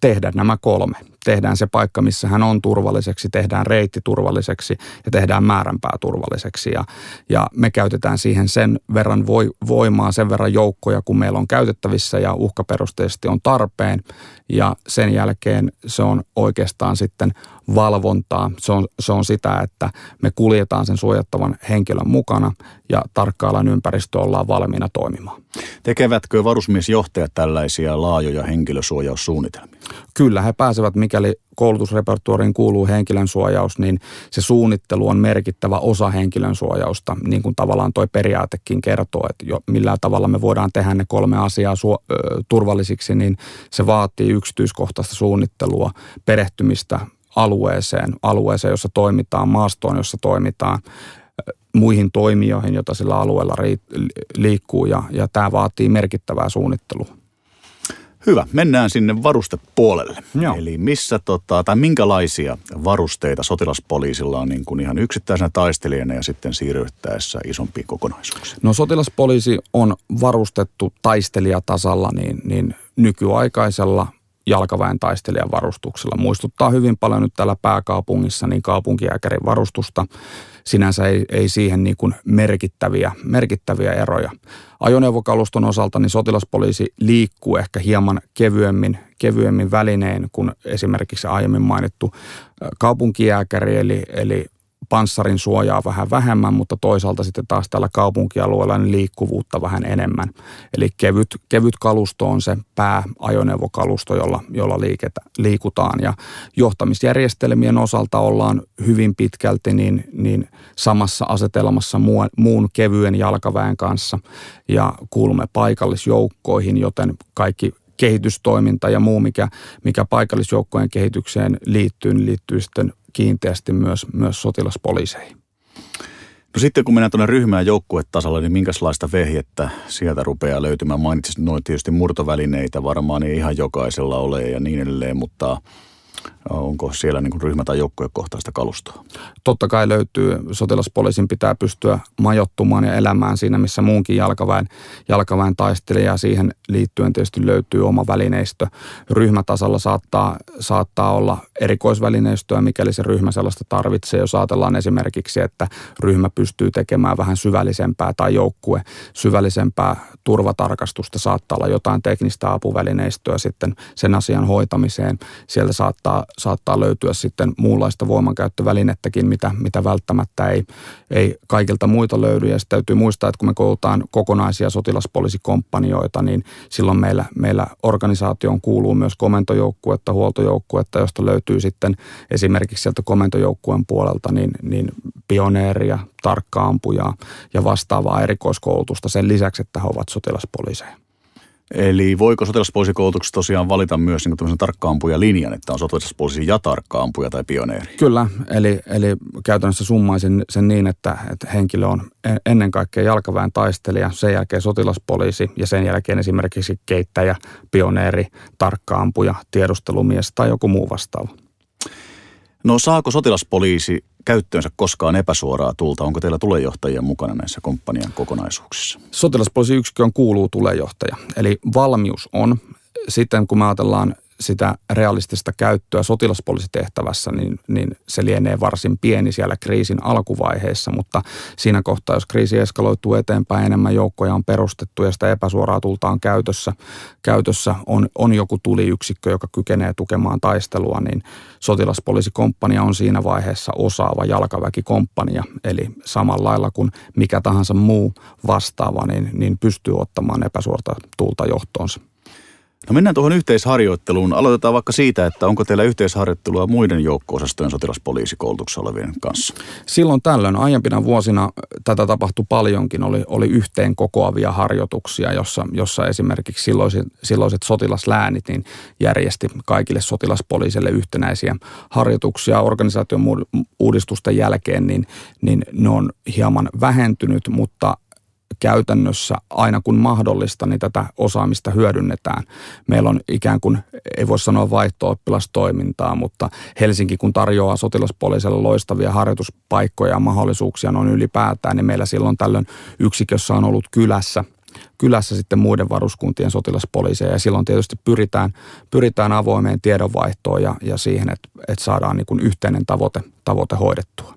tehdä nämä kolme. Tehdään se paikka, missä hän on turvalliseksi, tehdään reitti turvalliseksi ja tehdään määränpää turvalliseksi. Ja, ja me käytetään siihen sen verran voimaa, sen verran joukkoja, kun meillä on käytettävissä ja uhkaperusteisesti on tarpeen. Ja sen jälkeen se on oikeastaan sitten valvontaa. Se on, se on sitä, että me kuljetaan sen suojattavan henkilön mukana ja tarkkaillaan ympäristö ollaan valmiina toimimaan. Tekevätkö varusmiesjohtajat tällaisia laajoja henkilösuojaussuunnitelmia? Kyllä, he pääsevät, mikäli koulutusrepertuariin kuuluu henkilön suojaus, niin se suunnittelu on merkittävä osa henkilön suojausta, niin kuin tavallaan toi periaatekin kertoo, että jo millä tavalla me voidaan tehdä ne kolme asiaa su- ö, turvallisiksi, niin se vaatii yksityiskohtaista suunnittelua, perehtymistä alueeseen, alueeseen, jossa toimitaan, maastoon, jossa toimitaan, muihin toimijoihin, joita sillä alueella liikkuu ja, ja tämä vaatii merkittävää suunnittelua. Hyvä, mennään sinne varustepuolelle. Joo. Eli missä tota, tai minkälaisia varusteita sotilaspoliisilla on niin kuin ihan yksittäisenä taistelijana ja sitten siirryttäessä isompiin kokonaisuuksiin? No sotilaspoliisi on varustettu taistelijatasalla niin, niin nykyaikaisella jalkaväen taistelijan varustuksella. Muistuttaa hyvin paljon nyt täällä pääkaupungissa niin kaupunkijääkärin varustusta. Sinänsä ei, ei siihen niin kuin merkittäviä, merkittäviä eroja. Ajoneuvokaluston osalta niin sotilaspoliisi liikkuu ehkä hieman kevyemmin, kevyemmin välinein kuin esimerkiksi aiemmin mainittu kaupunkijääkäri, eli, eli panssarin suojaa vähän vähemmän, mutta toisaalta sitten taas tällä kaupunkialueella niin liikkuvuutta vähän enemmän. Eli kevyt, kevyt kalusto on se pääajoneuvokalusto, jolla, jolla liiketä, liikutaan. Ja johtamisjärjestelmien osalta ollaan hyvin pitkälti niin, niin samassa asetelmassa muun, muun kevyen jalkaväen kanssa ja kuulumme paikallisjoukkoihin, joten kaikki kehitystoiminta ja muu, mikä, mikä paikallisjoukkojen kehitykseen liittyy, niin liittyy sitten kiinteästi myös, myös sotilaspoliiseihin. No sitten kun mennään tuonne ryhmään joukkuetasolla, niin minkälaista vehjettä sieltä rupeaa löytymään? Mainitsit noin tietysti murtovälineitä varmaan ei ihan jokaisella ole ja niin edelleen, mutta Onko siellä niin ryhmä- tai joukkuekohtaista kalustoa? Totta kai löytyy. Sotilaspoliisin pitää pystyä majottumaan ja elämään siinä, missä muunkin jalkaväen, jalkaväen taistelija. Siihen liittyen tietysti löytyy oma välineistö. Ryhmätasolla saattaa, saattaa olla erikoisvälineistöä, mikäli se ryhmä sellaista tarvitsee. Jos ajatellaan esimerkiksi, että ryhmä pystyy tekemään vähän syvällisempää tai joukkue syvällisempää turvatarkastusta, saattaa olla jotain teknistä apuvälineistöä sitten sen asian hoitamiseen. Siellä saattaa saattaa, löytyä sitten muunlaista voimankäyttövälinettäkin, mitä, mitä välttämättä ei, ei kaikilta muita löydy. Ja sitten täytyy muistaa, että kun me koulutaan kokonaisia sotilaspoliisikompanioita, niin silloin meillä, meillä organisaatioon kuuluu myös komentojoukkuetta, huoltojoukkuetta, josta löytyy sitten esimerkiksi sieltä komentojoukkueen puolelta niin, niin pioneeria, tarkkaampuja ja vastaavaa erikoiskoulutusta sen lisäksi, että he ovat sotilaspoliiseja. Eli voiko sotilaspoliisikoulutuksessa tosiaan valita myös niin tämmöisen tarkkaampuja linjan, että on sotilaspoliisi ja tarkkaampuja tai pioneeri? Kyllä, eli, eli käytännössä summaisin sen niin, että, että henkilö on ennen kaikkea jalkaväen taistelija, sen jälkeen sotilaspoliisi ja sen jälkeen esimerkiksi keittäjä, pioneeri, tarkkaampuja, tiedustelumies tai joku muu vastaava. No saako sotilaspoliisi käyttöönsä koskaan epäsuoraa tulta? Onko teillä tulejohtajia mukana näissä komppanian kokonaisuuksissa? Sotilaspoliisiyksikköön kuuluu tulejohtaja. Eli valmius on. Sitten kun me ajatellaan sitä realistista käyttöä sotilaspoliisitehtävässä, niin, niin se lienee varsin pieni siellä kriisin alkuvaiheessa, mutta siinä kohtaa, jos kriisi eskaloituu eteenpäin, enemmän joukkoja on perustettu ja sitä epäsuoraa tultaan käytössä, käytössä on, on joku tuliyksikkö, joka kykenee tukemaan taistelua, niin sotilaspoliisikomppania on siinä vaiheessa osaava jalkaväkikomppania, eli samalla lailla kuin mikä tahansa muu vastaava, niin, niin pystyy ottamaan epäsuorta tulta johtoonsa. No mennään tuohon yhteisharjoitteluun. Aloitetaan vaikka siitä, että onko teillä yhteisharjoittelua muiden joukko-osastojen sotilaspoliisikoulutuksessa olevien kanssa? Silloin tällöin aiempina vuosina tätä tapahtui paljonkin. Oli, oli yhteen kokoavia harjoituksia, jossa, jossa esimerkiksi silloiset, silloiset sotilasläänit niin järjesti kaikille sotilaspoliisille yhtenäisiä harjoituksia. Organisaation uudistusten jälkeen niin, niin ne on hieman vähentynyt, mutta käytännössä aina kun mahdollista, niin tätä osaamista hyödynnetään. Meillä on ikään kuin, ei voi sanoa vaihto-oppilastoimintaa, mutta Helsinki kun tarjoaa sotilaspoliisille loistavia harjoituspaikkoja ja mahdollisuuksia noin ylipäätään, niin meillä silloin tällöin yksikössä on ollut kylässä – kylässä sitten muiden varuskuntien sotilaspoliiseja ja silloin tietysti pyritään, pyritään avoimeen tiedonvaihtoon ja, ja siihen, että, että saadaan niin kuin yhteinen tavoite, tavoite hoidettua.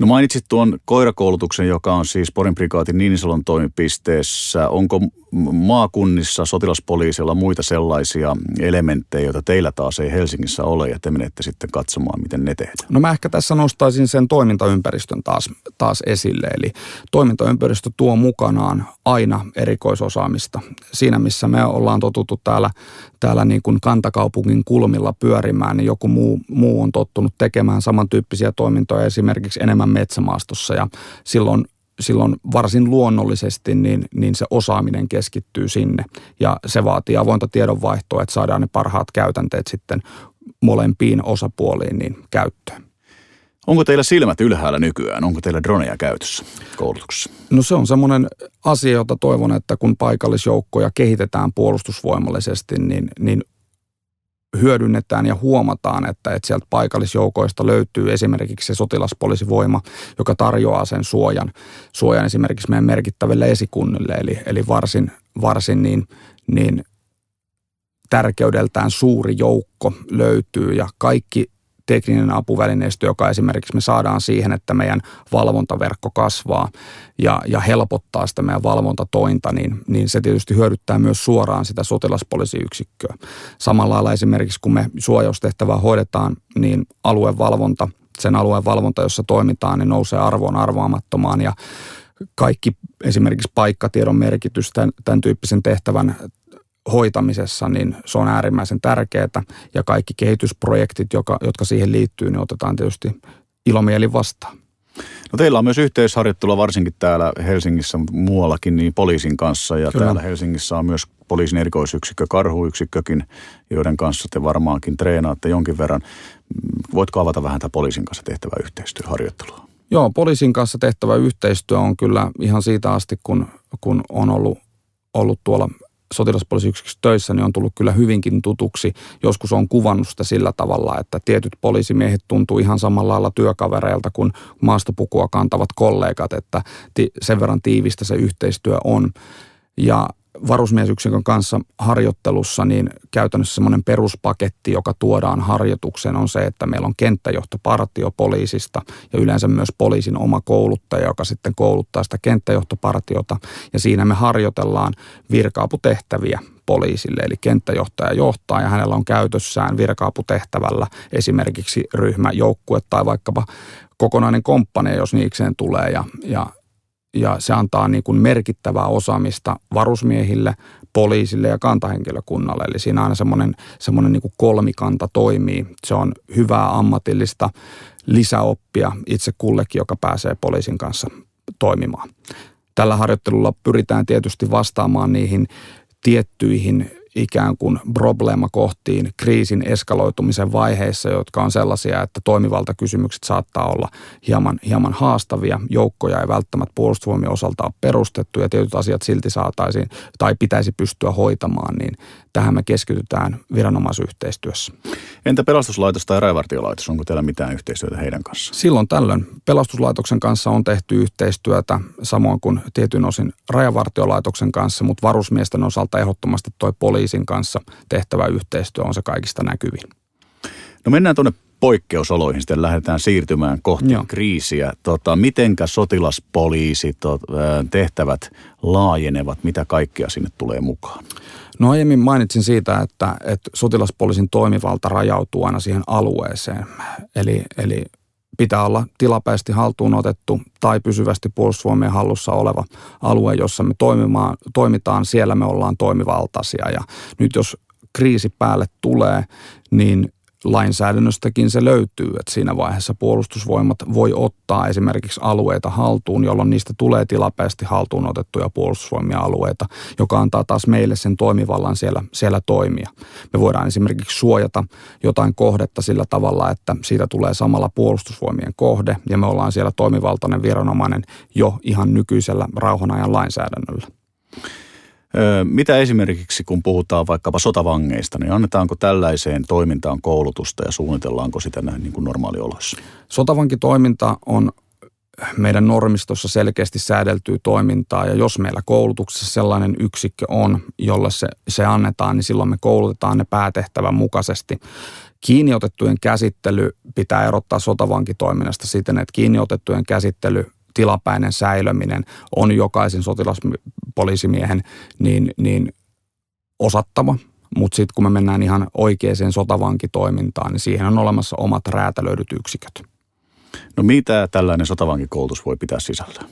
No mainitsit tuon koirakoulutuksen, joka on siis Porin prikaatin Niinisalon toimipisteessä. Onko maakunnissa sotilaspoliisilla muita sellaisia elementtejä, joita teillä taas ei Helsingissä ole ja te menette sitten katsomaan, miten ne tehdään? No mä ehkä tässä nostaisin sen toimintaympäristön taas, taas esille. Eli toimintaympäristö tuo mukanaan aina erikoisosaamista. Siinä, missä me ollaan totuttu täällä, täällä niin kuin kantakaupungin kulmilla pyörimään, niin joku muu, muu on tottunut tekemään samantyyppisiä toimintoja esimerkiksi enemmän metsämaastossa ja silloin silloin varsin luonnollisesti niin, niin se osaaminen keskittyy sinne. Ja se vaatii avointa tiedonvaihtoa, että saadaan ne parhaat käytänteet sitten molempiin osapuoliin niin käyttöön. Onko teillä silmät ylhäällä nykyään? Onko teillä droneja käytössä koulutuksessa? No se on semmoinen asia, jota toivon, että kun paikallisjoukkoja kehitetään puolustusvoimallisesti, niin, niin hyödynnetään ja huomataan, että, että sieltä paikallisjoukoista löytyy esimerkiksi se sotilaspoliisivoima, joka tarjoaa sen suojan, suojan esimerkiksi meidän merkittäville esikunnille, eli, eli varsin, varsin niin, niin tärkeydeltään suuri joukko löytyy ja kaikki tekninen apuvälineistö, joka esimerkiksi me saadaan siihen, että meidän valvontaverkko kasvaa ja, ja helpottaa sitä meidän valvontatointa, niin, niin se tietysti hyödyttää myös suoraan sitä sotilaspoliisiyksikköä. Samalla lailla esimerkiksi kun me suojaustehtävää hoidetaan, niin aluevalvonta, sen alueen valvonta, jossa toimitaan, niin nousee arvoon arvaamattomaan ja kaikki esimerkiksi paikkatiedon merkitys tämän, tämän tyyppisen tehtävän hoitamisessa, niin se on äärimmäisen tärkeää. Ja kaikki kehitysprojektit, joka, jotka siihen liittyy, niin otetaan tietysti ilomielin vastaan. No teillä on myös yhteisharjoittelua varsinkin täällä Helsingissä, mutta muuallakin niin poliisin kanssa. Ja Kyllä. täällä Helsingissä on myös poliisin erikoisyksikkö, karhuyksikkökin, joiden kanssa te varmaankin treenaatte jonkin verran. Voitko avata vähän tätä poliisin kanssa tehtävää yhteistyöharjoittelua? Joo, poliisin kanssa tehtävä yhteistyö on kyllä ihan siitä asti, kun, kun on ollut, ollut tuolla sotilaspoliisiyksikössä töissä, niin on tullut kyllä hyvinkin tutuksi. Joskus on kuvannut sitä sillä tavalla, että tietyt poliisimiehet tuntuu ihan samalla lailla työkavereilta kuin maastopukua kantavat kollegat, että sen verran tiivistä se yhteistyö on. Ja varusmiesyksikön kanssa harjoittelussa, niin käytännössä semmoinen peruspaketti, joka tuodaan harjoitukseen, on se, että meillä on kenttäjohtopartio poliisista ja yleensä myös poliisin oma kouluttaja, joka sitten kouluttaa sitä kenttäjohtopartiota. Ja siinä me harjoitellaan virkaaputehtäviä poliisille, eli kenttäjohtaja johtaa ja hänellä on käytössään virkaaputehtävällä esimerkiksi ryhmä, joukkue tai vaikkapa kokonainen komppane, jos niikseen tulee ja, ja ja se antaa niin kuin merkittävää osaamista varusmiehille, poliisille ja kantahenkilökunnalle. Eli siinä aina semmoinen, semmoinen niin kuin kolmikanta toimii. Se on hyvää ammatillista lisäoppia itse kullekin, joka pääsee poliisin kanssa toimimaan. Tällä harjoittelulla pyritään tietysti vastaamaan niihin tiettyihin ikään kuin probleemakohtiin kriisin eskaloitumisen vaiheissa, jotka on sellaisia, että toimivaltakysymykset saattaa olla hieman, hieman haastavia. Joukkoja ei välttämättä puolustusvoimien osalta ole perustettu ja tietyt asiat silti saataisiin tai pitäisi pystyä hoitamaan, niin tähän me keskitytään viranomaisyhteistyössä. Entä pelastuslaitos tai rajavartiolaitos, onko teillä mitään yhteistyötä heidän kanssa? Silloin tällöin pelastuslaitoksen kanssa on tehty yhteistyötä, samoin kuin tietyn osin rajavartiolaitoksen kanssa, mutta varusmiesten osalta ehdottomasti toi poliisin kanssa tehtävä yhteistyö on se kaikista näkyvin. No mennään tuonne poikkeusoloihin, sitten lähdetään siirtymään kohti Joo. kriisiä. Tota, mitenkä sotilaspoliisi tehtävät laajenevat, mitä kaikkea sinne tulee mukaan? No aiemmin mainitsin siitä, että, että sotilaspoliisin toimivalta rajautuu aina siihen alueeseen. Eli, eli pitää olla tilapäisesti haltuun otettu tai pysyvästi puolustusvoimien hallussa oleva alue, jossa me toimimaan, toimitaan, siellä me ollaan toimivaltaisia. Ja nyt jos kriisi päälle tulee, niin lainsäädännöstäkin se löytyy, että siinä vaiheessa puolustusvoimat voi ottaa esimerkiksi alueita haltuun, jolloin niistä tulee tilapäisesti haltuun otettuja puolustusvoimia alueita, joka antaa taas meille sen toimivallan siellä, siellä toimia. Me voidaan esimerkiksi suojata jotain kohdetta sillä tavalla, että siitä tulee samalla puolustusvoimien kohde ja me ollaan siellä toimivaltainen viranomainen jo ihan nykyisellä rauhanajan lainsäädännöllä. Mitä esimerkiksi, kun puhutaan vaikkapa sotavangeista, niin annetaanko tällaiseen toimintaan koulutusta ja suunnitellaanko sitä näin niin kuin normaalioloissa? Sotavankitoiminta on meidän normistossa selkeästi säädeltyä toimintaa ja jos meillä koulutuksessa sellainen yksikkö on, jolle se, se annetaan, niin silloin me koulutetaan ne päätehtävän mukaisesti. Kiinniotettujen käsittely pitää erottaa sotavankitoiminnasta siten, että kiinniotettujen käsittely tilapäinen säilöminen on jokaisen sotilaspoliisimiehen niin, niin osattava. Mutta sitten kun me mennään ihan oikeaan sotavankitoimintaan, niin siihen on olemassa omat räätälöidyt yksiköt. No mitä tällainen sotavankikoulutus voi pitää sisällään?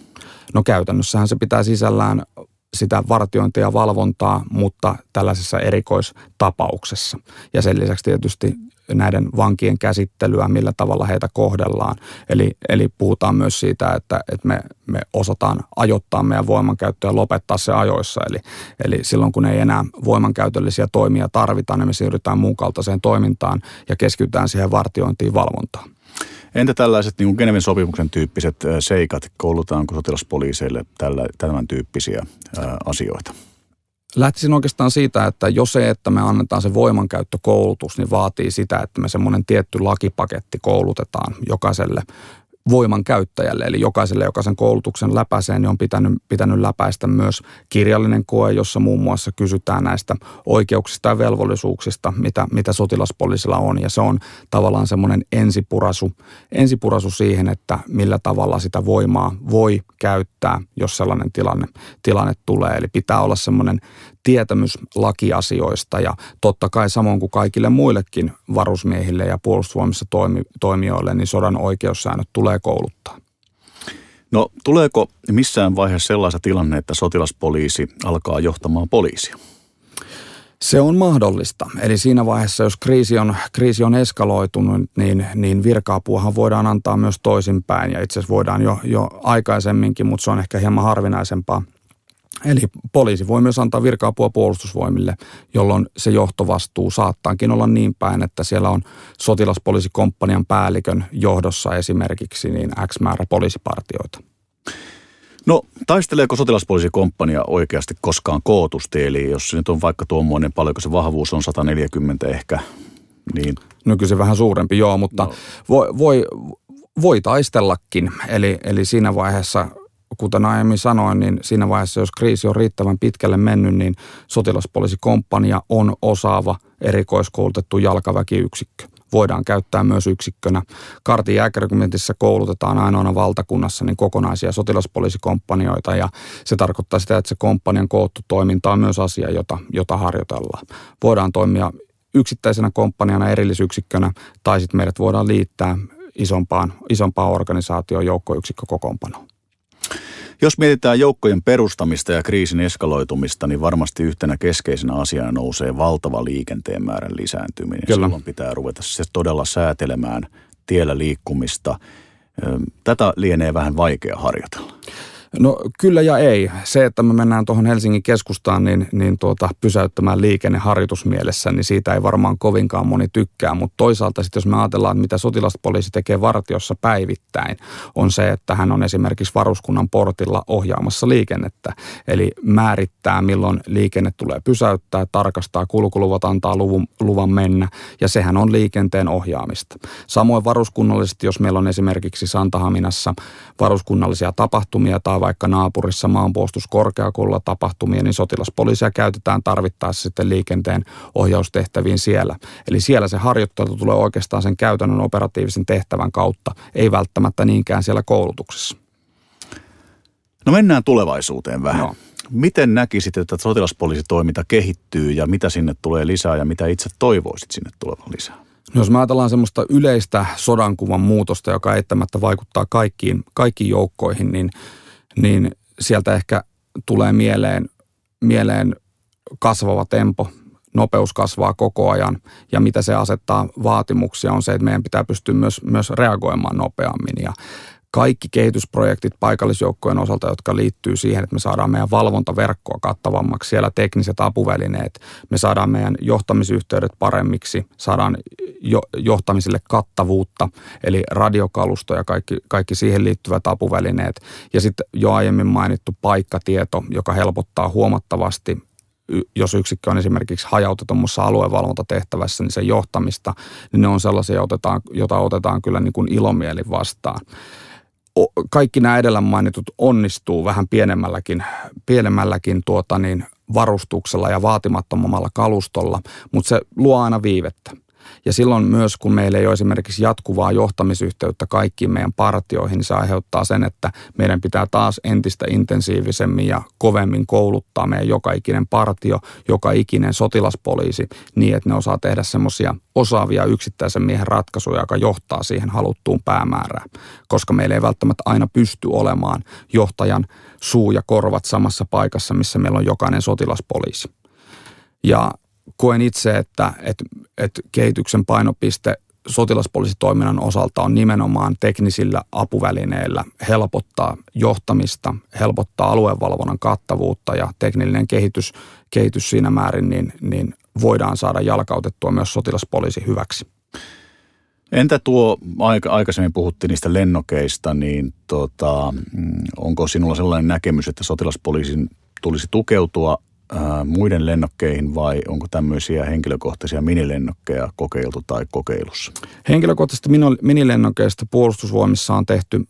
No käytännössähän se pitää sisällään sitä vartiointia ja valvontaa, mutta tällaisessa erikoistapauksessa. Ja sen lisäksi tietysti näiden vankien käsittelyä, millä tavalla heitä kohdellaan. Eli, eli puhutaan myös siitä, että, että me, me osataan ajoittaa meidän voimankäyttöä ja lopettaa se ajoissa. Eli, eli silloin kun ei enää voimankäytöllisiä toimia tarvita, niin me siirrytään muun kaltaiseen toimintaan ja keskitytään siihen vartiointiin valvontaan. Entä tällaiset niin Geneven sopimuksen tyyppiset seikat, koulutaanko sotilaspoliiseille tällä, tämän tyyppisiä ää, asioita? Lähtisin oikeastaan siitä, että jos se, että me annetaan se voimankäyttökoulutus, niin vaatii sitä, että me semmoinen tietty lakipaketti koulutetaan jokaiselle voiman käyttäjälle, eli jokaiselle, joka sen koulutuksen läpäisee, niin on pitänyt, pitänyt läpäistä myös kirjallinen koe, jossa muun muassa kysytään näistä oikeuksista ja velvollisuuksista, mitä, mitä sotilaspoliisilla on, ja se on tavallaan semmoinen ensipurasu, ensipurasu siihen, että millä tavalla sitä voimaa voi käyttää, jos sellainen tilanne, tilanne tulee. Eli pitää olla semmoinen tietämys lakiasioista ja totta kai samoin kuin kaikille muillekin varusmiehille ja puolustusvoimissa toimi, toimijoille, niin sodan oikeussäännöt tulee kouluttaa. No tuleeko missään vaiheessa sellaista tilanne, että sotilaspoliisi alkaa johtamaan poliisia? Se on mahdollista. Eli siinä vaiheessa, jos kriisi on, kriisi on eskaloitunut, niin, niin virkaapuahan voidaan antaa myös toisinpäin. Ja itse asiassa voidaan jo, jo aikaisemminkin, mutta se on ehkä hieman harvinaisempaa Eli poliisi voi myös antaa virka-apua puolustusvoimille, jolloin se johtovastuu saattaakin olla niin päin, että siellä on sotilaspoliisikomppanian päällikön johdossa esimerkiksi niin X määrä poliisipartioita. No taisteleeko sotilaspoliisikomppania oikeasti koskaan kootusti? Eli jos se nyt on vaikka tuommoinen, paljonko se vahvuus on 140 ehkä, niin... No kyllä se vähän suurempi, joo, mutta no. voi, voi, voi taistellakin. Eli, eli siinä vaiheessa kuten aiemmin sanoin, niin siinä vaiheessa, jos kriisi on riittävän pitkälle mennyt, niin sotilaspoliisikomppania on osaava erikoiskoulutettu jalkaväkiyksikkö. Voidaan käyttää myös yksikkönä. Kartin jääkärikymentissä koulutetaan ainoana valtakunnassa niin kokonaisia sotilaspoliisikompanioita ja se tarkoittaa sitä, että se komppanian koottu toiminta on myös asia, jota, jota harjoitellaan. Voidaan toimia yksittäisenä komppaniana erillisyksikkönä tai sitten meidät voidaan liittää isompaan, isompaan organisaatioon joukkoyksikkökokoonpanoon. Jos mietitään joukkojen perustamista ja kriisin eskaloitumista, niin varmasti yhtenä keskeisenä asiana nousee valtava liikenteen määrän lisääntyminen. Kyllä. Silloin pitää ruveta se todella säätelemään tiellä liikkumista. Tätä lienee vähän vaikea harjoitella. No kyllä ja ei. Se, että me mennään tuohon Helsingin keskustaan niin, niin tuota, pysäyttämään liikenne harjoitusmielessä, niin siitä ei varmaan kovinkaan moni tykkää. Mutta toisaalta sitten jos me ajatellaan, mitä sotilaspoliisi tekee vartiossa päivittäin, on se, että hän on esimerkiksi varuskunnan portilla ohjaamassa liikennettä. Eli määrittää, milloin liikenne tulee pysäyttää, tarkastaa kulkuluvat, antaa luvun, luvan mennä. Ja sehän on liikenteen ohjaamista. Samoin varuskunnallisesti, jos meillä on esimerkiksi Santahaminassa varuskunnallisia tapahtumia tai vaikka naapurissa maanpuolustuskorkeakoululla tapahtumia, niin sotilaspoliisia käytetään tarvittaessa sitten liikenteen ohjaustehtäviin siellä. Eli siellä se harjoittelu tulee oikeastaan sen käytännön operatiivisen tehtävän kautta, ei välttämättä niinkään siellä koulutuksessa. No mennään tulevaisuuteen vähän. No. Miten näkisit, että sotilaspoliisitoiminta kehittyy ja mitä sinne tulee lisää ja mitä itse toivoisit sinne tulevan lisää? No jos me ajatellaan semmoista yleistä sodankuvan muutosta, joka eittämättä vaikuttaa kaikkiin, kaikkiin joukkoihin, niin – niin sieltä ehkä tulee mieleen, mieleen kasvava tempo, nopeus kasvaa koko ajan. Ja mitä se asettaa vaatimuksia on se, että meidän pitää pystyä myös, myös reagoimaan nopeammin. Ja kaikki kehitysprojektit paikallisjoukkojen osalta, jotka liittyy siihen, että me saadaan meidän valvontaverkkoa kattavammaksi, siellä tekniset apuvälineet, me saadaan meidän johtamisyhteydet paremmiksi, saadaan jo, johtamiselle kattavuutta, eli radiokalusto ja kaikki, kaikki siihen liittyvät apuvälineet. Ja sitten jo aiemmin mainittu paikkatieto, joka helpottaa huomattavasti jos yksikkö on esimerkiksi hajautetummassa aluevalvontatehtävässä, niin se johtamista, niin ne on sellaisia, otetaan, jota otetaan kyllä niin kuin ilomielin vastaan kaikki nämä edellä mainitut onnistuu vähän pienemmälläkin, pienemmälläkin tuota niin, varustuksella ja vaatimattomammalla kalustolla, mutta se luo aina viivettä. Ja silloin myös, kun meillä ei ole esimerkiksi jatkuvaa johtamisyhteyttä kaikkiin meidän partioihin, niin se aiheuttaa sen, että meidän pitää taas entistä intensiivisemmin ja kovemmin kouluttaa meidän joka ikinen partio, joka ikinen sotilaspoliisi niin, että ne osaa tehdä semmoisia osaavia yksittäisen miehen ratkaisuja, joka johtaa siihen haluttuun päämäärään. Koska meillä ei välttämättä aina pysty olemaan johtajan suu ja korvat samassa paikassa, missä meillä on jokainen sotilaspoliisi. Ja koen itse, että, että, että kehityksen painopiste sotilaspoliisitoiminnan osalta on nimenomaan teknisillä apuvälineillä helpottaa johtamista, helpottaa aluevalvonnan kattavuutta ja teknillinen kehitys, kehitys siinä määrin, niin, niin voidaan saada jalkautettua myös sotilaspoliisi hyväksi. Entä tuo, aika, aikaisemmin puhuttiin niistä lennokeista, niin tota, mm, onko sinulla sellainen näkemys, että sotilaspoliisin tulisi tukeutua muiden lennokkeihin vai onko tämmöisiä henkilökohtaisia minilennokkeja kokeiltu tai kokeilussa? Henkilökohtaisesti minilennokeista puolustusvoimissa on tehty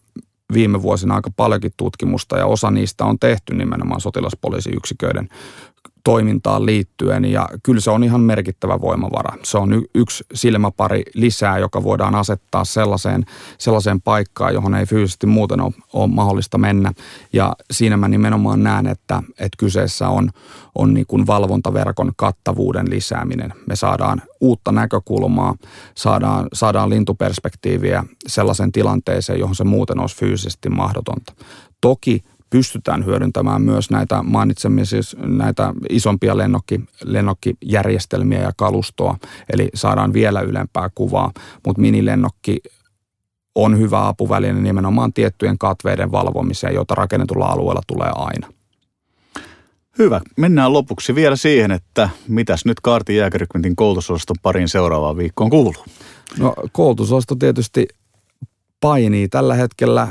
viime vuosina aika paljonkin tutkimusta ja osa niistä on tehty nimenomaan sotilaspoliisiyksiköiden toimintaan liittyen ja kyllä se on ihan merkittävä voimavara. Se on y- yksi silmäpari lisää, joka voidaan asettaa sellaiseen, sellaiseen paikkaan, johon ei fyysisesti muuten ole, ole mahdollista mennä. Ja siinä mä nimenomaan näen, että, että kyseessä on, on niin kuin valvontaverkon kattavuuden lisääminen. Me saadaan uutta näkökulmaa, saadaan, saadaan lintuperspektiiviä sellaisen tilanteeseen, johon se muuten olisi fyysisesti mahdotonta. Toki pystytään hyödyntämään myös näitä mainitsemia siis näitä isompia lennokki, lennokkijärjestelmiä ja kalustoa, eli saadaan vielä ylempää kuvaa, mutta minilennokki on hyvä apuväline nimenomaan tiettyjen katveiden valvomiseen, jota rakennetulla alueella tulee aina. Hyvä. Mennään lopuksi vielä siihen, että mitäs nyt Kaartin jääkärikmentin koulutusosaston parin seuraavaan viikkoon kuuluu? No koulutusosasto tietysti painii tällä hetkellä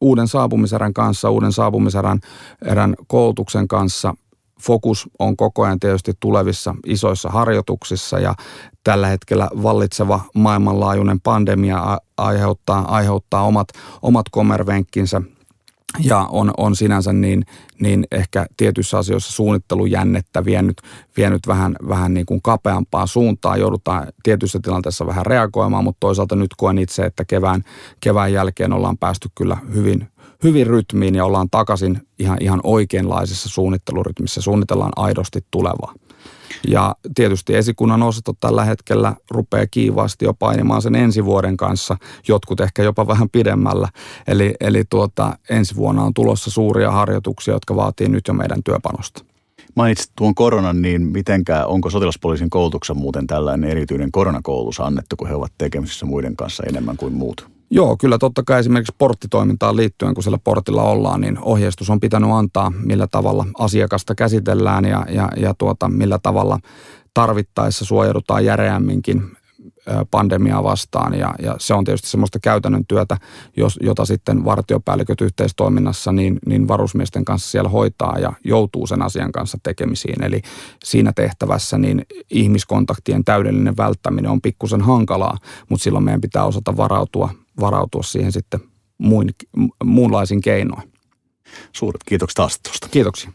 uuden saapumiserän kanssa, uuden saapumiserän erän koulutuksen kanssa. Fokus on koko ajan tietysti tulevissa isoissa harjoituksissa ja tällä hetkellä vallitseva maailmanlaajuinen pandemia aiheuttaa, aiheuttaa omat, omat komervenkkinsä – ja on, on sinänsä niin, niin ehkä tietyissä asioissa suunnittelujännettä vienyt, vienyt vähän, vähän niin kuin kapeampaa suuntaa. Joudutaan tietyissä tilanteissa vähän reagoimaan, mutta toisaalta nyt koen itse, että kevään, kevään jälkeen ollaan päästy kyllä hyvin, hyvin rytmiin ja ollaan takaisin ihan, ihan oikeanlaisessa suunnittelurytmissä. Suunnitellaan aidosti tulevaa. Ja tietysti esikunnan osastot tällä hetkellä rupeaa kiivaasti jo painimaan sen ensi vuoden kanssa, jotkut ehkä jopa vähän pidemmällä. Eli, eli tuota, ensi vuonna on tulossa suuria harjoituksia, jotka vaatii nyt jo meidän työpanosta. Mainitsit tuon koronan, niin mitenkä, onko sotilaspoliisin koulutuksen muuten tällainen erityinen koronakoulutus annettu, kun he ovat tekemisissä muiden kanssa enemmän kuin muut? Joo, kyllä totta kai esimerkiksi porttitoimintaan liittyen, kun siellä portilla ollaan, niin ohjeistus on pitänyt antaa, millä tavalla asiakasta käsitellään ja, ja, ja tuota, millä tavalla tarvittaessa suojaudutaan järeämminkin pandemiaa vastaan ja, ja se on tietysti semmoista käytännön työtä, jos, jota sitten vartiopäälliköt yhteistoiminnassa niin, niin varusmiesten kanssa siellä hoitaa ja joutuu sen asian kanssa tekemisiin. Eli siinä tehtävässä niin ihmiskontaktien täydellinen välttäminen on pikkusen hankalaa, mutta silloin meidän pitää osata varautua varautua siihen sitten muin, muunlaisin keinoin. Suuret kiitokset haastattelusta. Kiitoksia.